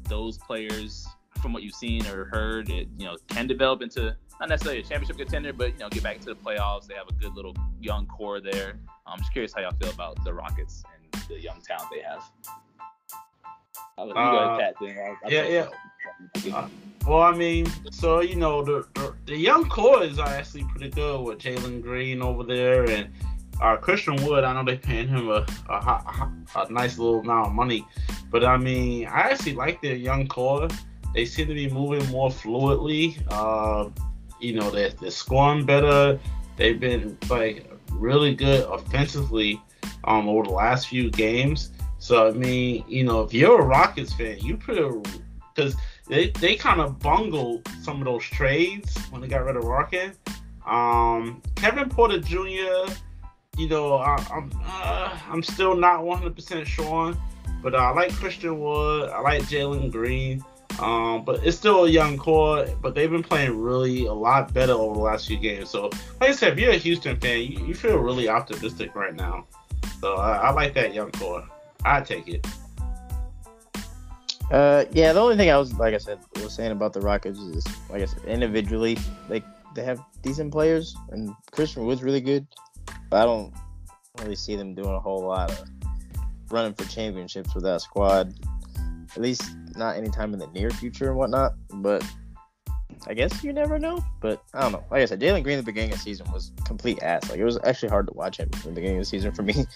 those players, from what you've seen or heard, it, you know, can develop into not necessarily a championship contender, but you know, get back into the playoffs? They have a good little young core there. I'm just curious how y'all feel about the Rockets and the young talent they have. I'll let you go Uh, Pat. Then. I'll- I'll yeah, yeah. Well, I mean, so you know, the the, the young core is actually pretty good with Jalen Green over there and uh, Christian Wood. I know they're paying him a a, a nice little amount of money, but I mean, I actually like their young core. They seem to be moving more fluidly. Uh, you know, they're, they're scoring better. They've been like really good offensively um, over the last few games. So I mean, you know, if you're a Rockets fan, you pretty because they they kind of bungled some of those trades when they got rid of Rocket. Um, Kevin Porter Jr. You know, I, I'm uh, I'm still not 100% sure but I like Christian Wood. I like Jalen Green. Um, but it's still a young core, but they've been playing really a lot better over the last few games. So, like I said, if you're a Houston fan, you, you feel really optimistic right now. So I, I like that young core. I take it. Uh, yeah. The only thing I was, like I said, was saying about the Rockets is, like I said, individually, they they have decent players, and Christian Wood's really good, but I don't really see them doing a whole lot of running for championships with that squad. At least not anytime in the near future and whatnot. But I guess you never know. But I don't know. Like I said, Jalen Green at the beginning of the season was complete ass. Like it was actually hard to watch him in the beginning of the season for me.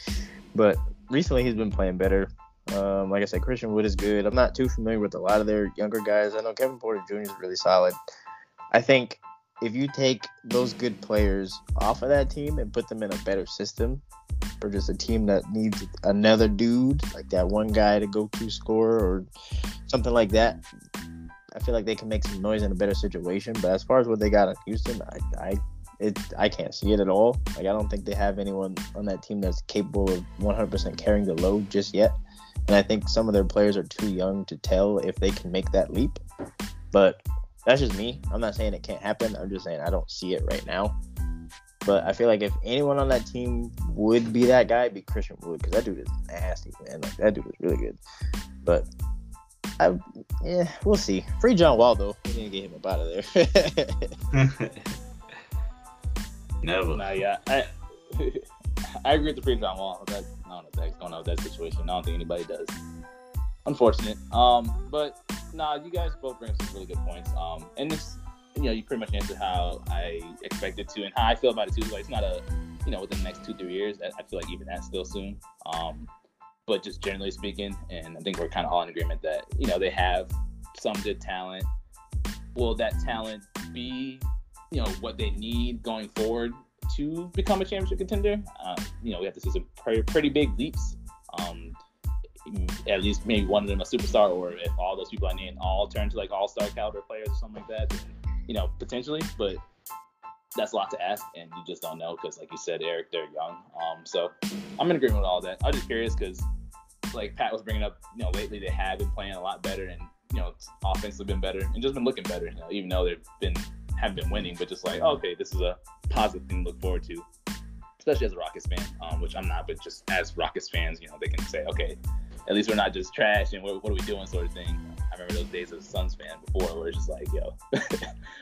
But recently he's been playing better. Um, like I said, Christian Wood is good. I'm not too familiar with a lot of their younger guys. I know Kevin Porter Jr. is really solid. I think if you take those good players off of that team and put them in a better system, or just a team that needs another dude, like that one guy to go to score or something like that, I feel like they can make some noise in a better situation. But as far as what they got in Houston, I, I it I can't see it at all. Like I don't think they have anyone on that team that's capable of 100% carrying the load just yet. And I think some of their players are too young to tell if they can make that leap. But that's just me. I'm not saying it can't happen. I'm just saying I don't see it right now. But I feel like if anyone on that team would be that guy, it'd be Christian Wood because that dude is nasty, man. Like that dude is really good. But I, yeah, we'll see. Free John Wall though. We need to get him up out of there. Never. Nah, yeah, I I agree with the free John Wall. That I don't know what the heck's going on with that situation. I don't think anybody does. Unfortunate. Um, but nah, you guys both bring some really good points. Um, and this, you know, you pretty much answered how I expected to and how I feel about it too. Like it's not a, you know, within the next two three years. I, feel like even that's still soon. Um, but just generally speaking, and I think we're kind of all in agreement that you know they have some good talent. Will that talent be, you know, what they need going forward to become a championship contender? Uh, you know, we have to see some pretty, pretty big leaps. Um, at least maybe one of them a superstar, or if all those people I named all turn to like all star caliber players or something like that, you know, potentially. But that's a lot to ask, and you just don't know because, like you said, Eric, they're young. Um, so I'm in agreement with all that. I'm just curious because, like Pat was bringing up, you know, lately they have been playing a lot better, and you know, offensively been better, and just been looking better. You know, even though they've been haven't been winning, but just like, oh, okay, this is a positive thing to look forward to, especially as a Rockets fan, um, which I'm not, but just as Rockets fans, you know, they can say, okay, at least we're not just trash and what, what are we doing sort of thing. I remember those days as a Suns fan before where it's just like, yo,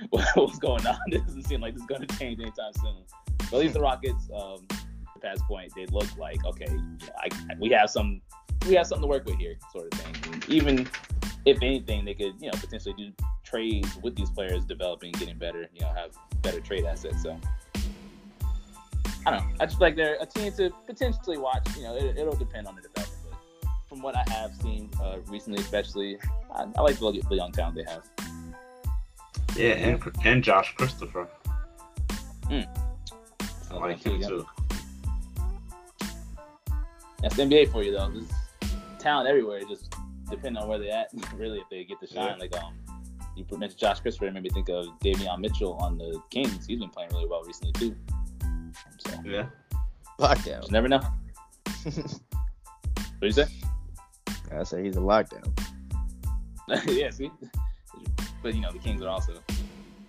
what's going on? This doesn't seem like this is going to change anytime soon. But at least the Rockets, um, the past point, they look like, okay, I, we have some, we have something to work with here, sort of thing. And even if anything, they could, you know, potentially do trades with these players developing, getting better, you know, have better trade assets. So I don't know. I just like they're a team to potentially watch. You know, it, will depend on the development. But from what I have seen uh, recently, especially, I, I like the, the young talent they have. Yeah, and and Josh Christopher. Mm. I like him too. That's NBA for you though. There's talent everywhere. Just depending on where they're at, really, if they get the shine. Yeah. Like um, you mentioned Josh Christopher, it made me think of Davion Mitchell on the Kings. He's been playing really well recently too. So yeah, lockdown. You never know. what do you say? I say he's a lockdown. yeah, see, but you know the Kings are also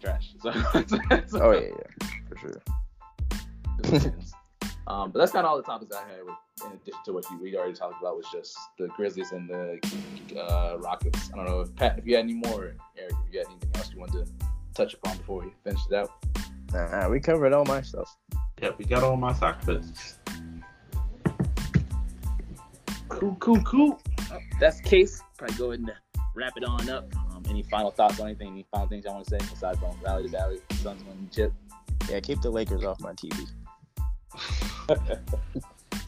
trash. So, so oh yeah, yeah, for sure. um, but that's kind of all the topics I had with in addition to what you we already talked about was just the Grizzlies and the uh, Rockets. I don't know if Pat, if you had any more, Eric, if you had anything else you wanted to touch upon before we finish it out. Nah, we covered all my stuff. Yep, we got all my sock bits. Cool, cool, cool. That's the case. Probably go ahead and wrap it on up. Um, any final thoughts on anything? Any final things I want to say besides from Rally to Valley, Suns winning chip? Yeah, keep the Lakers off my TV.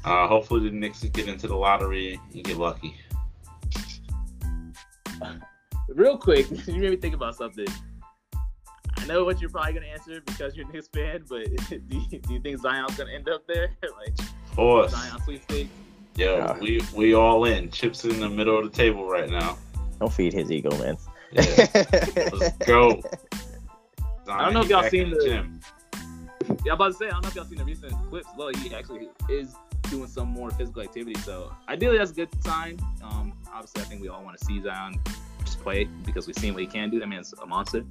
Uh, hopefully the Knicks get into the lottery and get lucky. Real quick, you made me think about something. I know what you're probably gonna answer because you're a Knicks fan, but do you, do you think Zion's gonna end up there? like, of course. Zion sweepstakes. Yo, yeah. we we all in. Chips in the middle of the table right now. Don't feed his ego, man. Yeah. Let's go. Zion, I don't know if y'all seen the. Gym. Yeah, I'm about to say I don't know if y'all seen the recent clips. Well, he actually is doing some more physical activity. So ideally, that's a good sign. Um, obviously, I think we all want to see Zion just play because we've seen what he can do. I mean, it's a monster.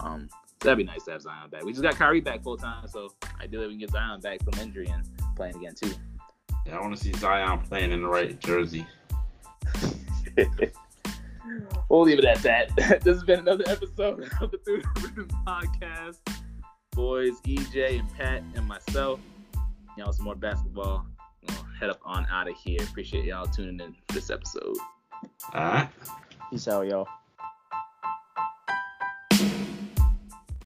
Um, so that'd be nice to have Zion back. We just got Kyrie back full time, so ideally we can get Zion back from injury and playing again too. Yeah, I want to see Zion playing in the right jersey. we'll leave it at that. this has been another episode of the Through the Rim podcast. boys EJ and Pat and myself. Y'all some more basketball. I'll head up on out of here. Appreciate y'all tuning in for this episode. All right. Peace out, y'all.